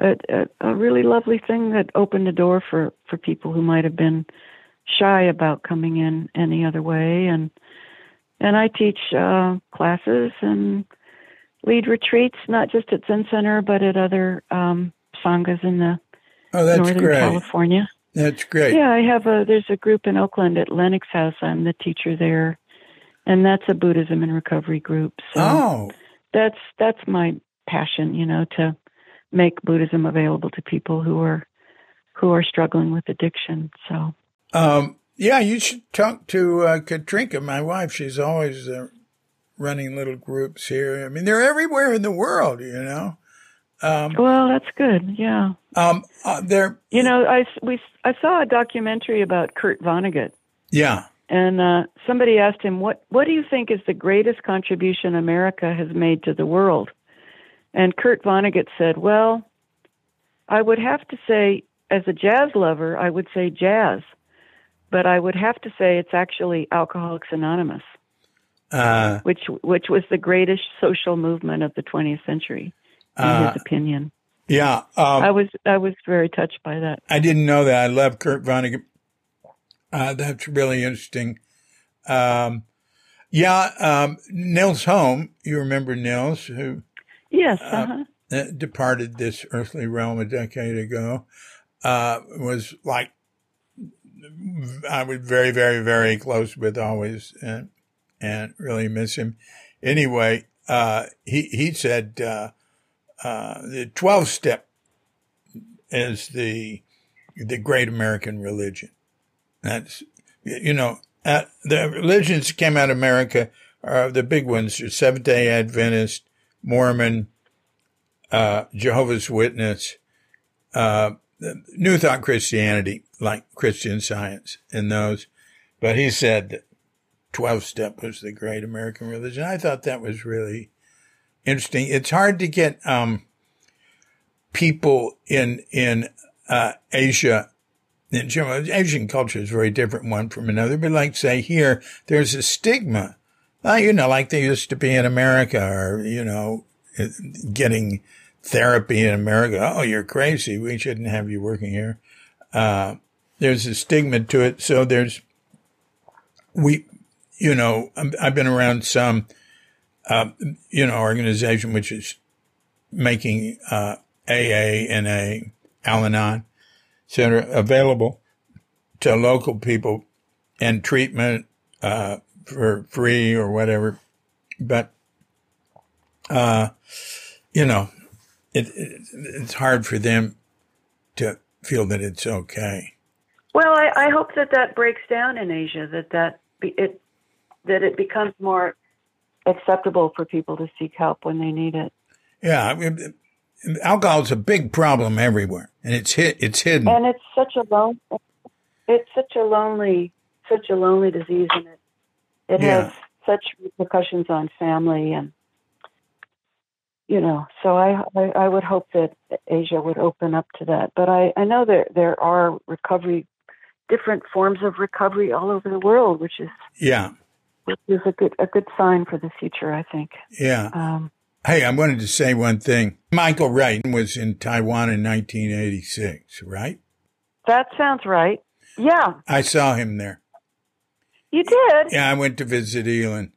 a, a really lovely thing that opened the door for for people who might have been shy about coming in any other way. And and I teach uh, classes and lead retreats, not just at Zen Center, but at other um, sanghas in the oh, that's Northern great. California. That's great. Yeah, I have a. There's a group in Oakland at Lennox House. I'm the teacher there, and that's a Buddhism and recovery group. So oh, that's that's my passion. You know, to make Buddhism available to people who are who are struggling with addiction. So, um, yeah, you should talk to uh, Katrinka, my wife. She's always uh, running little groups here. I mean, they're everywhere in the world. You know. Um, well, that's good. Yeah. Um, uh, there. You know, I we I saw a documentary about Kurt Vonnegut. Yeah. And uh, somebody asked him, "What What do you think is the greatest contribution America has made to the world?" And Kurt Vonnegut said, "Well, I would have to say, as a jazz lover, I would say jazz, but I would have to say it's actually Alcoholics Anonymous, uh, which which was the greatest social movement of the 20th century." in uh, his opinion. Yeah, um, I was I was very touched by that. I didn't know that. I love Kurt Vonnegut. Uh, that's really interesting. Um, yeah, um, Nils Holm. You remember Nils, who yes uh, uh-huh. departed this earthly realm a decade ago. Uh, was like I was very, very, very close with always, and and really miss him. Anyway, uh, he he said uh, uh, the 12 step is the, the great American religion. That's, you know, uh, the religions that came out of America are the big ones, Seventh day Adventist, Mormon, uh, Jehovah's Witness, uh, New Thought Christianity, like Christian Science and those. But he said 12 step was the great American religion. I thought that was really interesting. It's hard to get um, people in in uh, Asia. In general, Asian culture is very different one from another. But like say here, there's a stigma. Well, you know, like they used to be in America, or you know, getting therapy in America. Oh, you're crazy. We shouldn't have you working here. Uh, there's a stigma to it. So there's, we, you know, I've been around some uh, you know, organization which is making uh, AA, NA, Al-Anon Center available to local people and treatment uh, for free or whatever. But, uh, you know, it, it, it's hard for them to feel that it's okay. Well, I, I hope that that breaks down in Asia. That that be, it that it becomes more acceptable for people to seek help when they need it. Yeah, I mean, alcohol is a big problem everywhere, and it's hit. It's hidden, and it's such a lone. It's such a lonely, such a lonely disease, and it it yeah. has such repercussions on family and you know. So I, I I would hope that Asia would open up to that, but I I know that there are recovery, different forms of recovery all over the world, which is yeah which is a good a good sign for the future, I think. Yeah. Um, hey, I wanted to say one thing. Michael Wright was in Taiwan in 1986, right? That sounds right. Yeah. I saw him there. You did? Yeah, I went to visit Elin.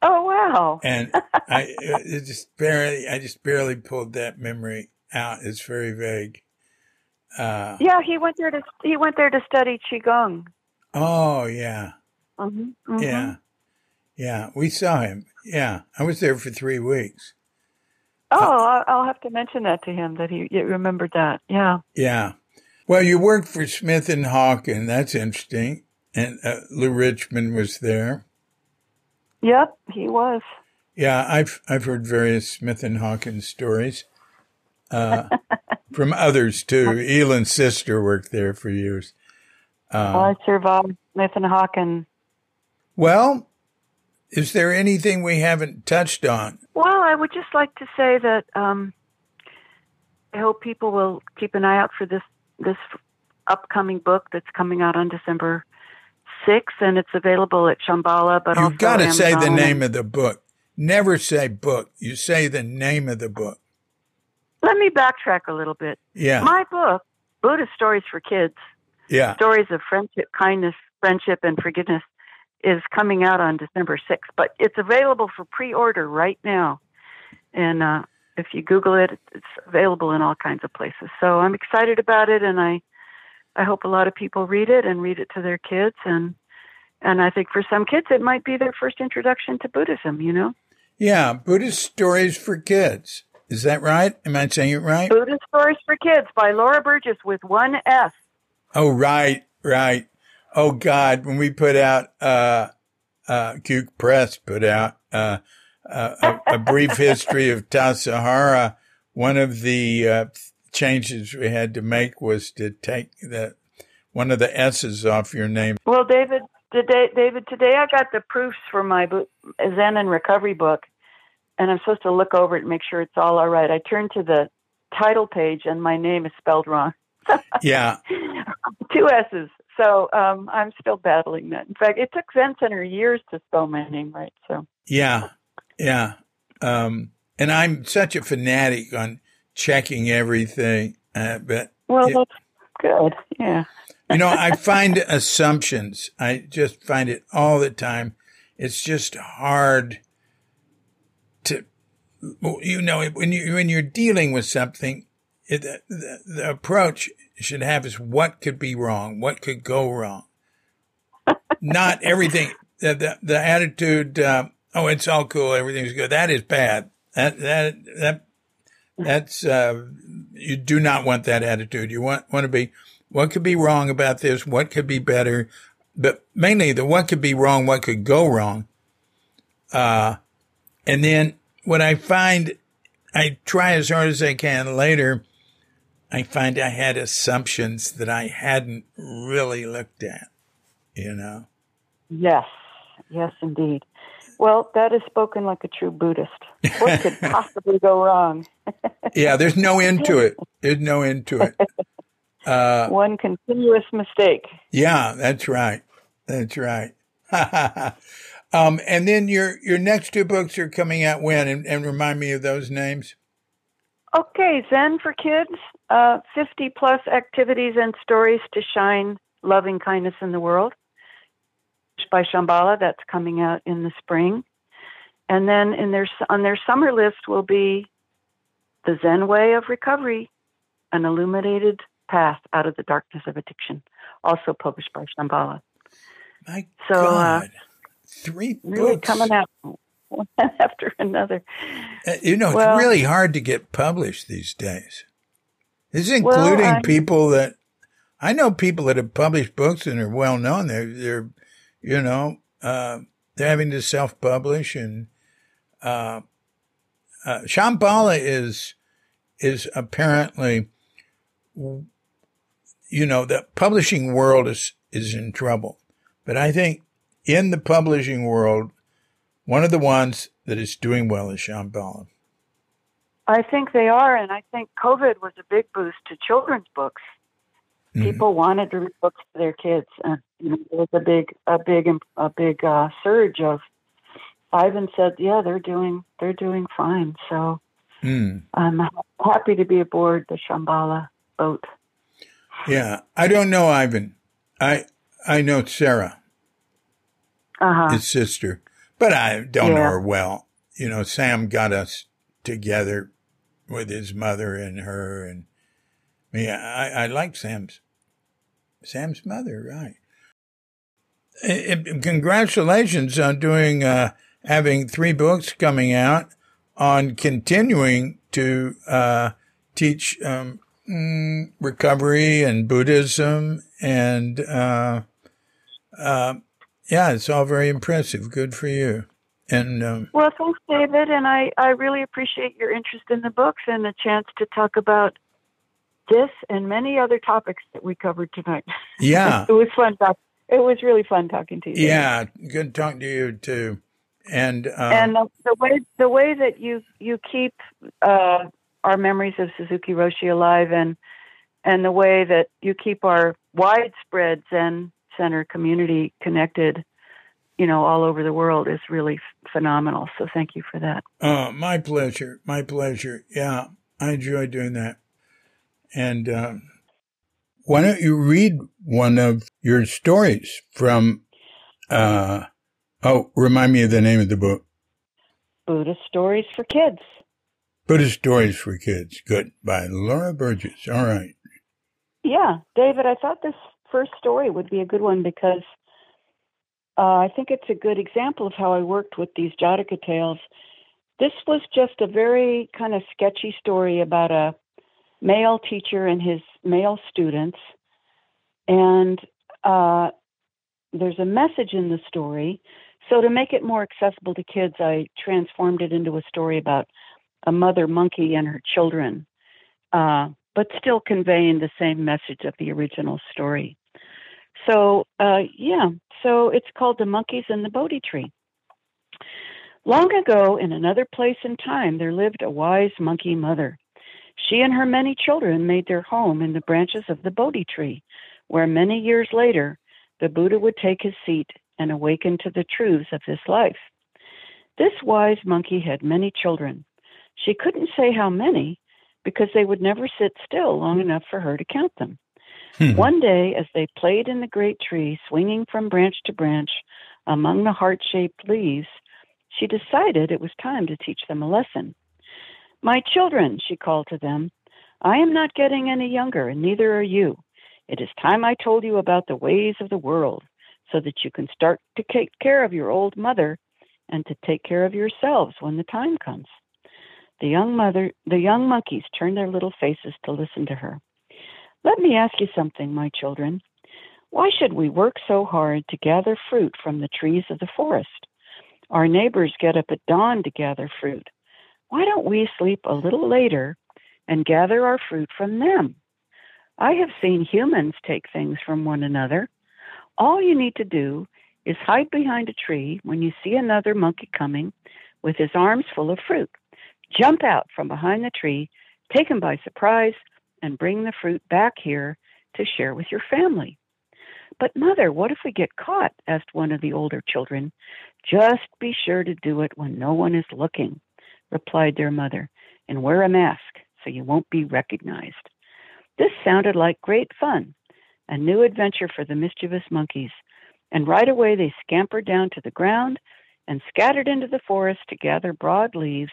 Oh wow! And [laughs] I just barely, I just barely pulled that memory out. It's very vague. Uh, yeah, he went there to he went there to study qigong. Oh yeah, Mm-hmm, mm-hmm. Yeah. Yeah. We saw him. Yeah. I was there for three weeks. Oh, uh, I'll have to mention that to him that he remembered that. Yeah. Yeah. Well, you worked for Smith and Hawken. That's interesting. And uh, Lew Richmond was there. Yep, he was. Yeah, I've I've heard various Smith and Hawkins stories uh, [laughs] from others too. Elon's sister worked there for years. Uh, I survived Smith and Hawkins. Well, is there anything we haven't touched on? Well, I would just like to say that um, I hope people will keep an eye out for this this upcoming book that's coming out on December 6th, and it's available at Shambhala. But you've got to say the name of the book. Never say book. You say the name of the book. Let me backtrack a little bit. Yeah. My book, Buddhist Stories for Kids. Yeah. Stories of friendship, kindness, friendship, and forgiveness is coming out on December 6th, but it's available for pre-order right now. And uh, if you Google it, it's available in all kinds of places. So I'm excited about it, and I I hope a lot of people read it and read it to their kids, and and I think for some kids it might be their first introduction to Buddhism. You know. Yeah, Buddhist stories for kids. Is that right? Am I saying it right? Buddhist Stories for Kids by Laura Burges with one S. Oh, right, right. Oh God, when we put out, uh, uh, Cuke Press put out, uh, uh, a, a, brief history of Tassajara, one of the, uh, changes we had to make was to take the, one of the S's off your name. Well, David, today, David, today I got the proofs for my Zen and Recovery book, and I'm supposed to look over it and make sure it's all all right. I turned to the title page, and my name is spelled wrong. [laughs] yeah. Two S's. So um, I'm still battling that. In fact, it took Zen Center years to spell my name right. So yeah, yeah. Um, and I'm such a fanatic on checking everything. Uh, but well, that's good. Yeah. you know, I find [laughs] assumptions. I just find it all the time. It's just hard to, you know, when you when you're dealing with something, it, the, the approach should have is what could be wrong, what could go wrong. Not everything. The the, the attitude. Uh, oh, it's all cool. Everything's good. That is bad. That that that that's uh, you do not want that attitude. You want want to be what could be wrong about this? What could be better? But mainly the what could be wrong, what could go wrong. Uh, and then what I find, I try as hard as I can later I find I had assumptions that I hadn't really looked at, you know? Yes, yes, indeed. Well, that is spoken like a true Buddhist. What could possibly go wrong? [laughs] yeah, there's no end to it. There's no end to it. Uh, One continuous mistake. Yeah, that's right. That's right. [laughs] um, and then your your next two books are coming out when? And, and remind me of those names. Okay, Zen for Kids uh, 50 plus activities and stories to shine loving kindness in the world by Shambhala. That's coming out in the spring. And then in their, on their summer list will be The Zen Way of Recovery, an illuminated path out of the darkness of addiction, also published by Shambhala. My so, uh, God. Uh, Three really books. coming out one [laughs] after another. Uh, you know, well, it's really hard to get published these days. This is including well, people that I know people that have published books and are well known. They're, they're, you know, uh, they're having to self publish and, uh, uh, Shambhala is, is apparently, you know, the publishing world is, is in trouble. But I think in the publishing world, one of the ones that is doing well is Shambhala. I think they are, and I think COVID was a big boost to children's books. Mm-hmm. People wanted to read books to their kids, and you know, there was a big, a big, a big uh, surge of. Ivan said, "Yeah, they're doing, they're doing fine." So mm. I'm happy to be aboard the Shambhala boat. Yeah, I don't know Ivan. I I know Sarah, uh-huh. his sister, but I don't yeah. know her well. You know, Sam got us together with his mother and her and me. I, I like Sam's Sam's mother, right? It, it, congratulations on doing uh, having three books coming out on continuing to uh, teach um, mm, recovery and Buddhism and uh, uh, yeah, it's all very impressive. Good for you. And um, well, thanks, David, and I I really appreciate your interest in the books and the chance to talk about this and many other topics that we covered tonight. [laughs] Yeah, it was fun. Talk- it was really fun talking to you. Yeah, good talking to you too. And uh, and the, the, way the way that you you keep uh, our memories of Suzuki Roshi alive, and and the way that you keep our widespread Zen Center community connected, you know, all over the world is really f- phenomenal. So thank you for that. Uh, my pleasure. My pleasure. Yeah, I enjoy doing that. And uh, why don't you read one of your stories from? Uh, oh, remind me of the name of the book. Buddhist Stories for Kids. Buddhist Stories for Kids. Good. By Laura Burges. All right. Yeah, David, I thought this first story would be a good one because uh, I think it's a good example of how I worked with these Jataka tales. This was just a very kind of sketchy story about a male teacher and his male students. And uh, there's a message in the story. So, to make it more accessible to kids, I transformed it into a story about a mother monkey and her children, uh, but still conveying the same message of the original story. So, uh, yeah, so it's called The Monkeys and the Bodhi Tree. Long ago, in another place and time, there lived a wise monkey mother. She and her many children made their home in the branches of the Bodhi tree, where many years later the Buddha would take his seat and awaken to the truths of this life. This wise monkey had many children. She couldn't say how many because they would never sit still long enough for her to count them. Hmm. One day, as they played in the great tree, swinging from branch to branch among the heart shaped leaves, she decided it was time to teach them a lesson. My children, she called to them, I am not getting any younger, and neither are you. It is time I told you about the ways of the world so that you can start to take care of your old mother and to take care of yourselves when the time comes. The young mother, the young monkeys turned their little faces to listen to her. Let me ask you something, my children. Why should we work so hard to gather fruit from the trees of the forest? Our neighbors get up at dawn to gather fruit. Why don't we sleep a little later and gather our fruit from them? I have seen humans take things from one another. All you need to do is hide behind a tree when you see another monkey coming with his arms full of fruit. Jump out from behind the tree, take him by surprise, and bring the fruit back here to share with your family. But, Mother, what if we get caught? asked one of the older children. Just be sure to do it when no one is looking, replied their mother, and wear a mask so you won't be recognized. This sounded like great fun, a new adventure for the mischievous monkeys, and right away they scampered down to the ground and scattered into the forest to gather broad leaves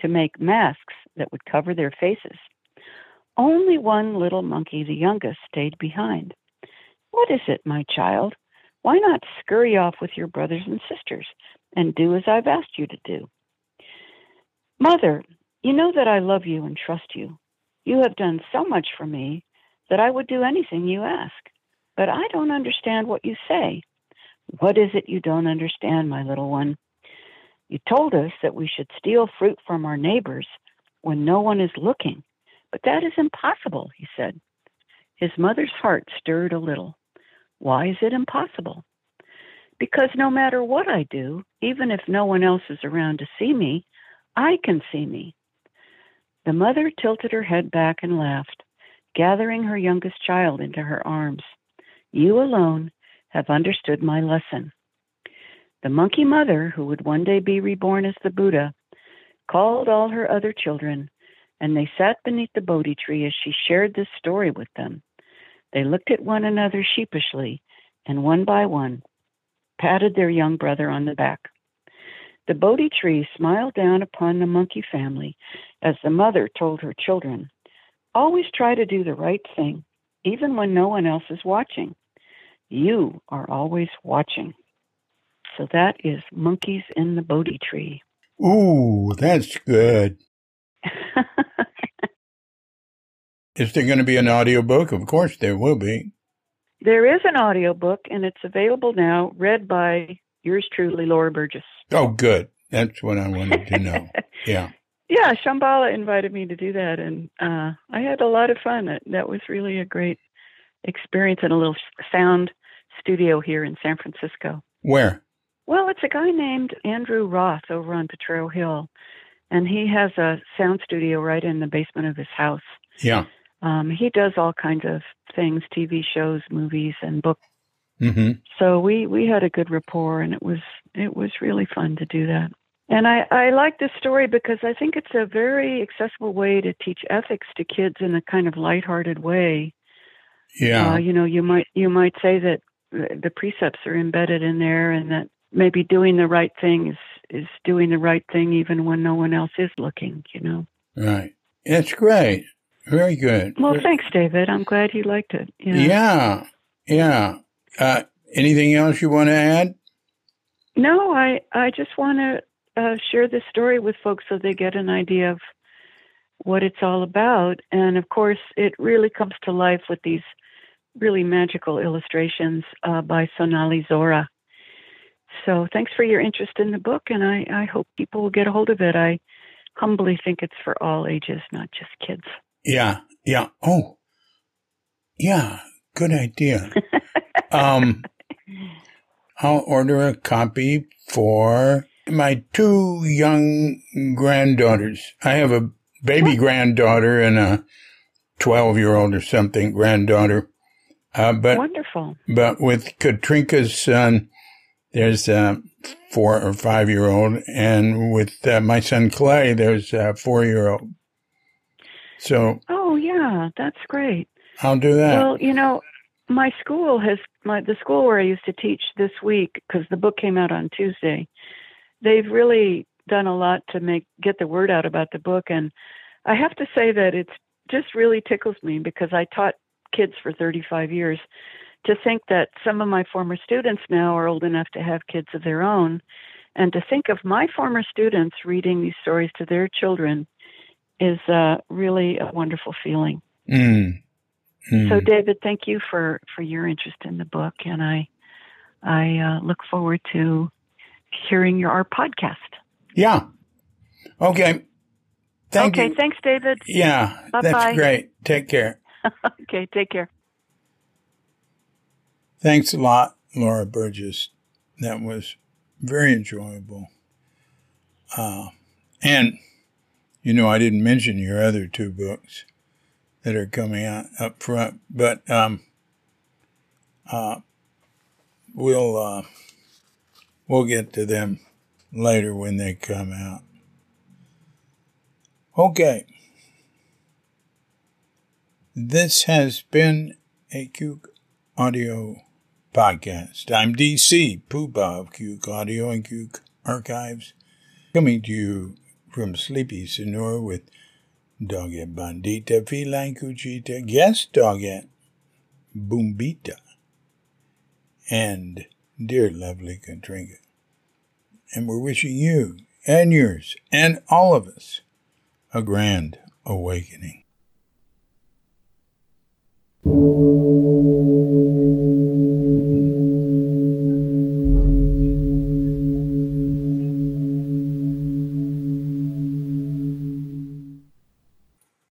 to make masks that would cover their faces. Only one little monkey, the youngest, stayed behind. What is it, my child? Why not scurry off with your brothers and sisters and do as I've asked you to do? Mother, you know that I love you and trust you. You have done so much for me that I would do anything you ask. But I don't understand what you say. What is it you don't understand, my little one? You told us that we should steal fruit from our neighbors when no one is looking. But that is impossible, he said. His mother's heart stirred a little. Why is it impossible? Because no matter what I do, even if no one else is around to see me, I can see me. The mother tilted her head back and laughed, gathering her youngest child into her arms. You alone have understood my lesson. The monkey mother, who would one day be reborn as the Buddha, called all her other children, and they sat beneath the Bodhi tree as she shared this story with them. They looked at one another sheepishly, and one by one patted their young brother on the back. The Bodhi tree smiled down upon the monkey family as the mother told her children, Always try to do the right thing, even when no one else is watching. You are always watching. So that is Monkeys in the Bodhi Tree. Ooh, that's good. [laughs] is there going to be an audiobook? Of course there will be. There is an audiobook and it's available now, read by yours truly, Laura Burges. Oh, good. That's what I wanted to know. [laughs] yeah. Yeah, Shambhala invited me to do that, and uh, I had a lot of fun. That, that was really a great experience in a little sound studio here in San Francisco. Where? Well, it's a guy named Andrew Roth over on Potrero Hill, and he has a sound studio right in the basement of his house. Yeah. Um, he does all kinds of things, TV shows, movies, and books. Mm-hmm. So we we had a good rapport, and it was it was really fun to do that. And I I like this story because I think it's a very accessible way to teach ethics to kids in a kind of lighthearted way. Yeah. Uh, you know, you might you might say that the precepts are embedded in there, and that maybe doing the right thing is is doing the right thing even when no one else is looking. You know. Right. It's great. Very good. Well, thanks, David. I'm glad you liked it. Yeah. Yeah. Yeah. Uh, anything else you want to add? No, I I just want to uh, share this story with folks so they get an idea of what it's all about. And of course, it really comes to life with these really magical illustrations uh, by Sonali Zohra. So thanks for your interest in the book, and I, I hope people will get a hold of it. I humbly think it's for all ages, not just kids. Yeah. Yeah. Oh, yeah. Good idea. [laughs] um, I'll order a copy for my two young granddaughters. I have a baby granddaughter and a 12 year old or something granddaughter. Uh, but, Wonderful. but with Katrinka's son, there's a four or five year old. And with uh, my son Clay, there's a four year old. So Oh, yeah, that's great. I'll do that. Well, you know, my school has my the school where I used to teach this week because the book came out on Tuesday. They've really done a lot to make get the word out about the book, and I have to say that it's just really tickles me because I taught kids for 35 years. To think that some of my former students now are old enough to have kids of their own, and to think of my former students reading these stories to their children is uh, really a wonderful feeling. Mm. Mm. So, David, thank you for for your interest in the book, and I I uh, look forward to hearing your our podcast. yeah. Okay. Thank okay, you. thanks, David. Yeah, Bye-bye. that's great. Take care. [laughs] okay, take care. Thanks a lot, Laura Burges. That was very enjoyable. Uh, and, you know, I didn't mention your other two books that are coming out up front, but um, uh, we'll uh, we'll get to them later when they come out. Okay. This has been a Cuke Audio podcast. I'm DC Poobah of Cuke Audio and Cuke Archives, coming to you from Sleepy Sonora with Doggett Bandita, Feline Cuchita, Guest Doggett, Boombita, and dear lovely Katrinka and we're wishing you and yours and all of us a grand awakening.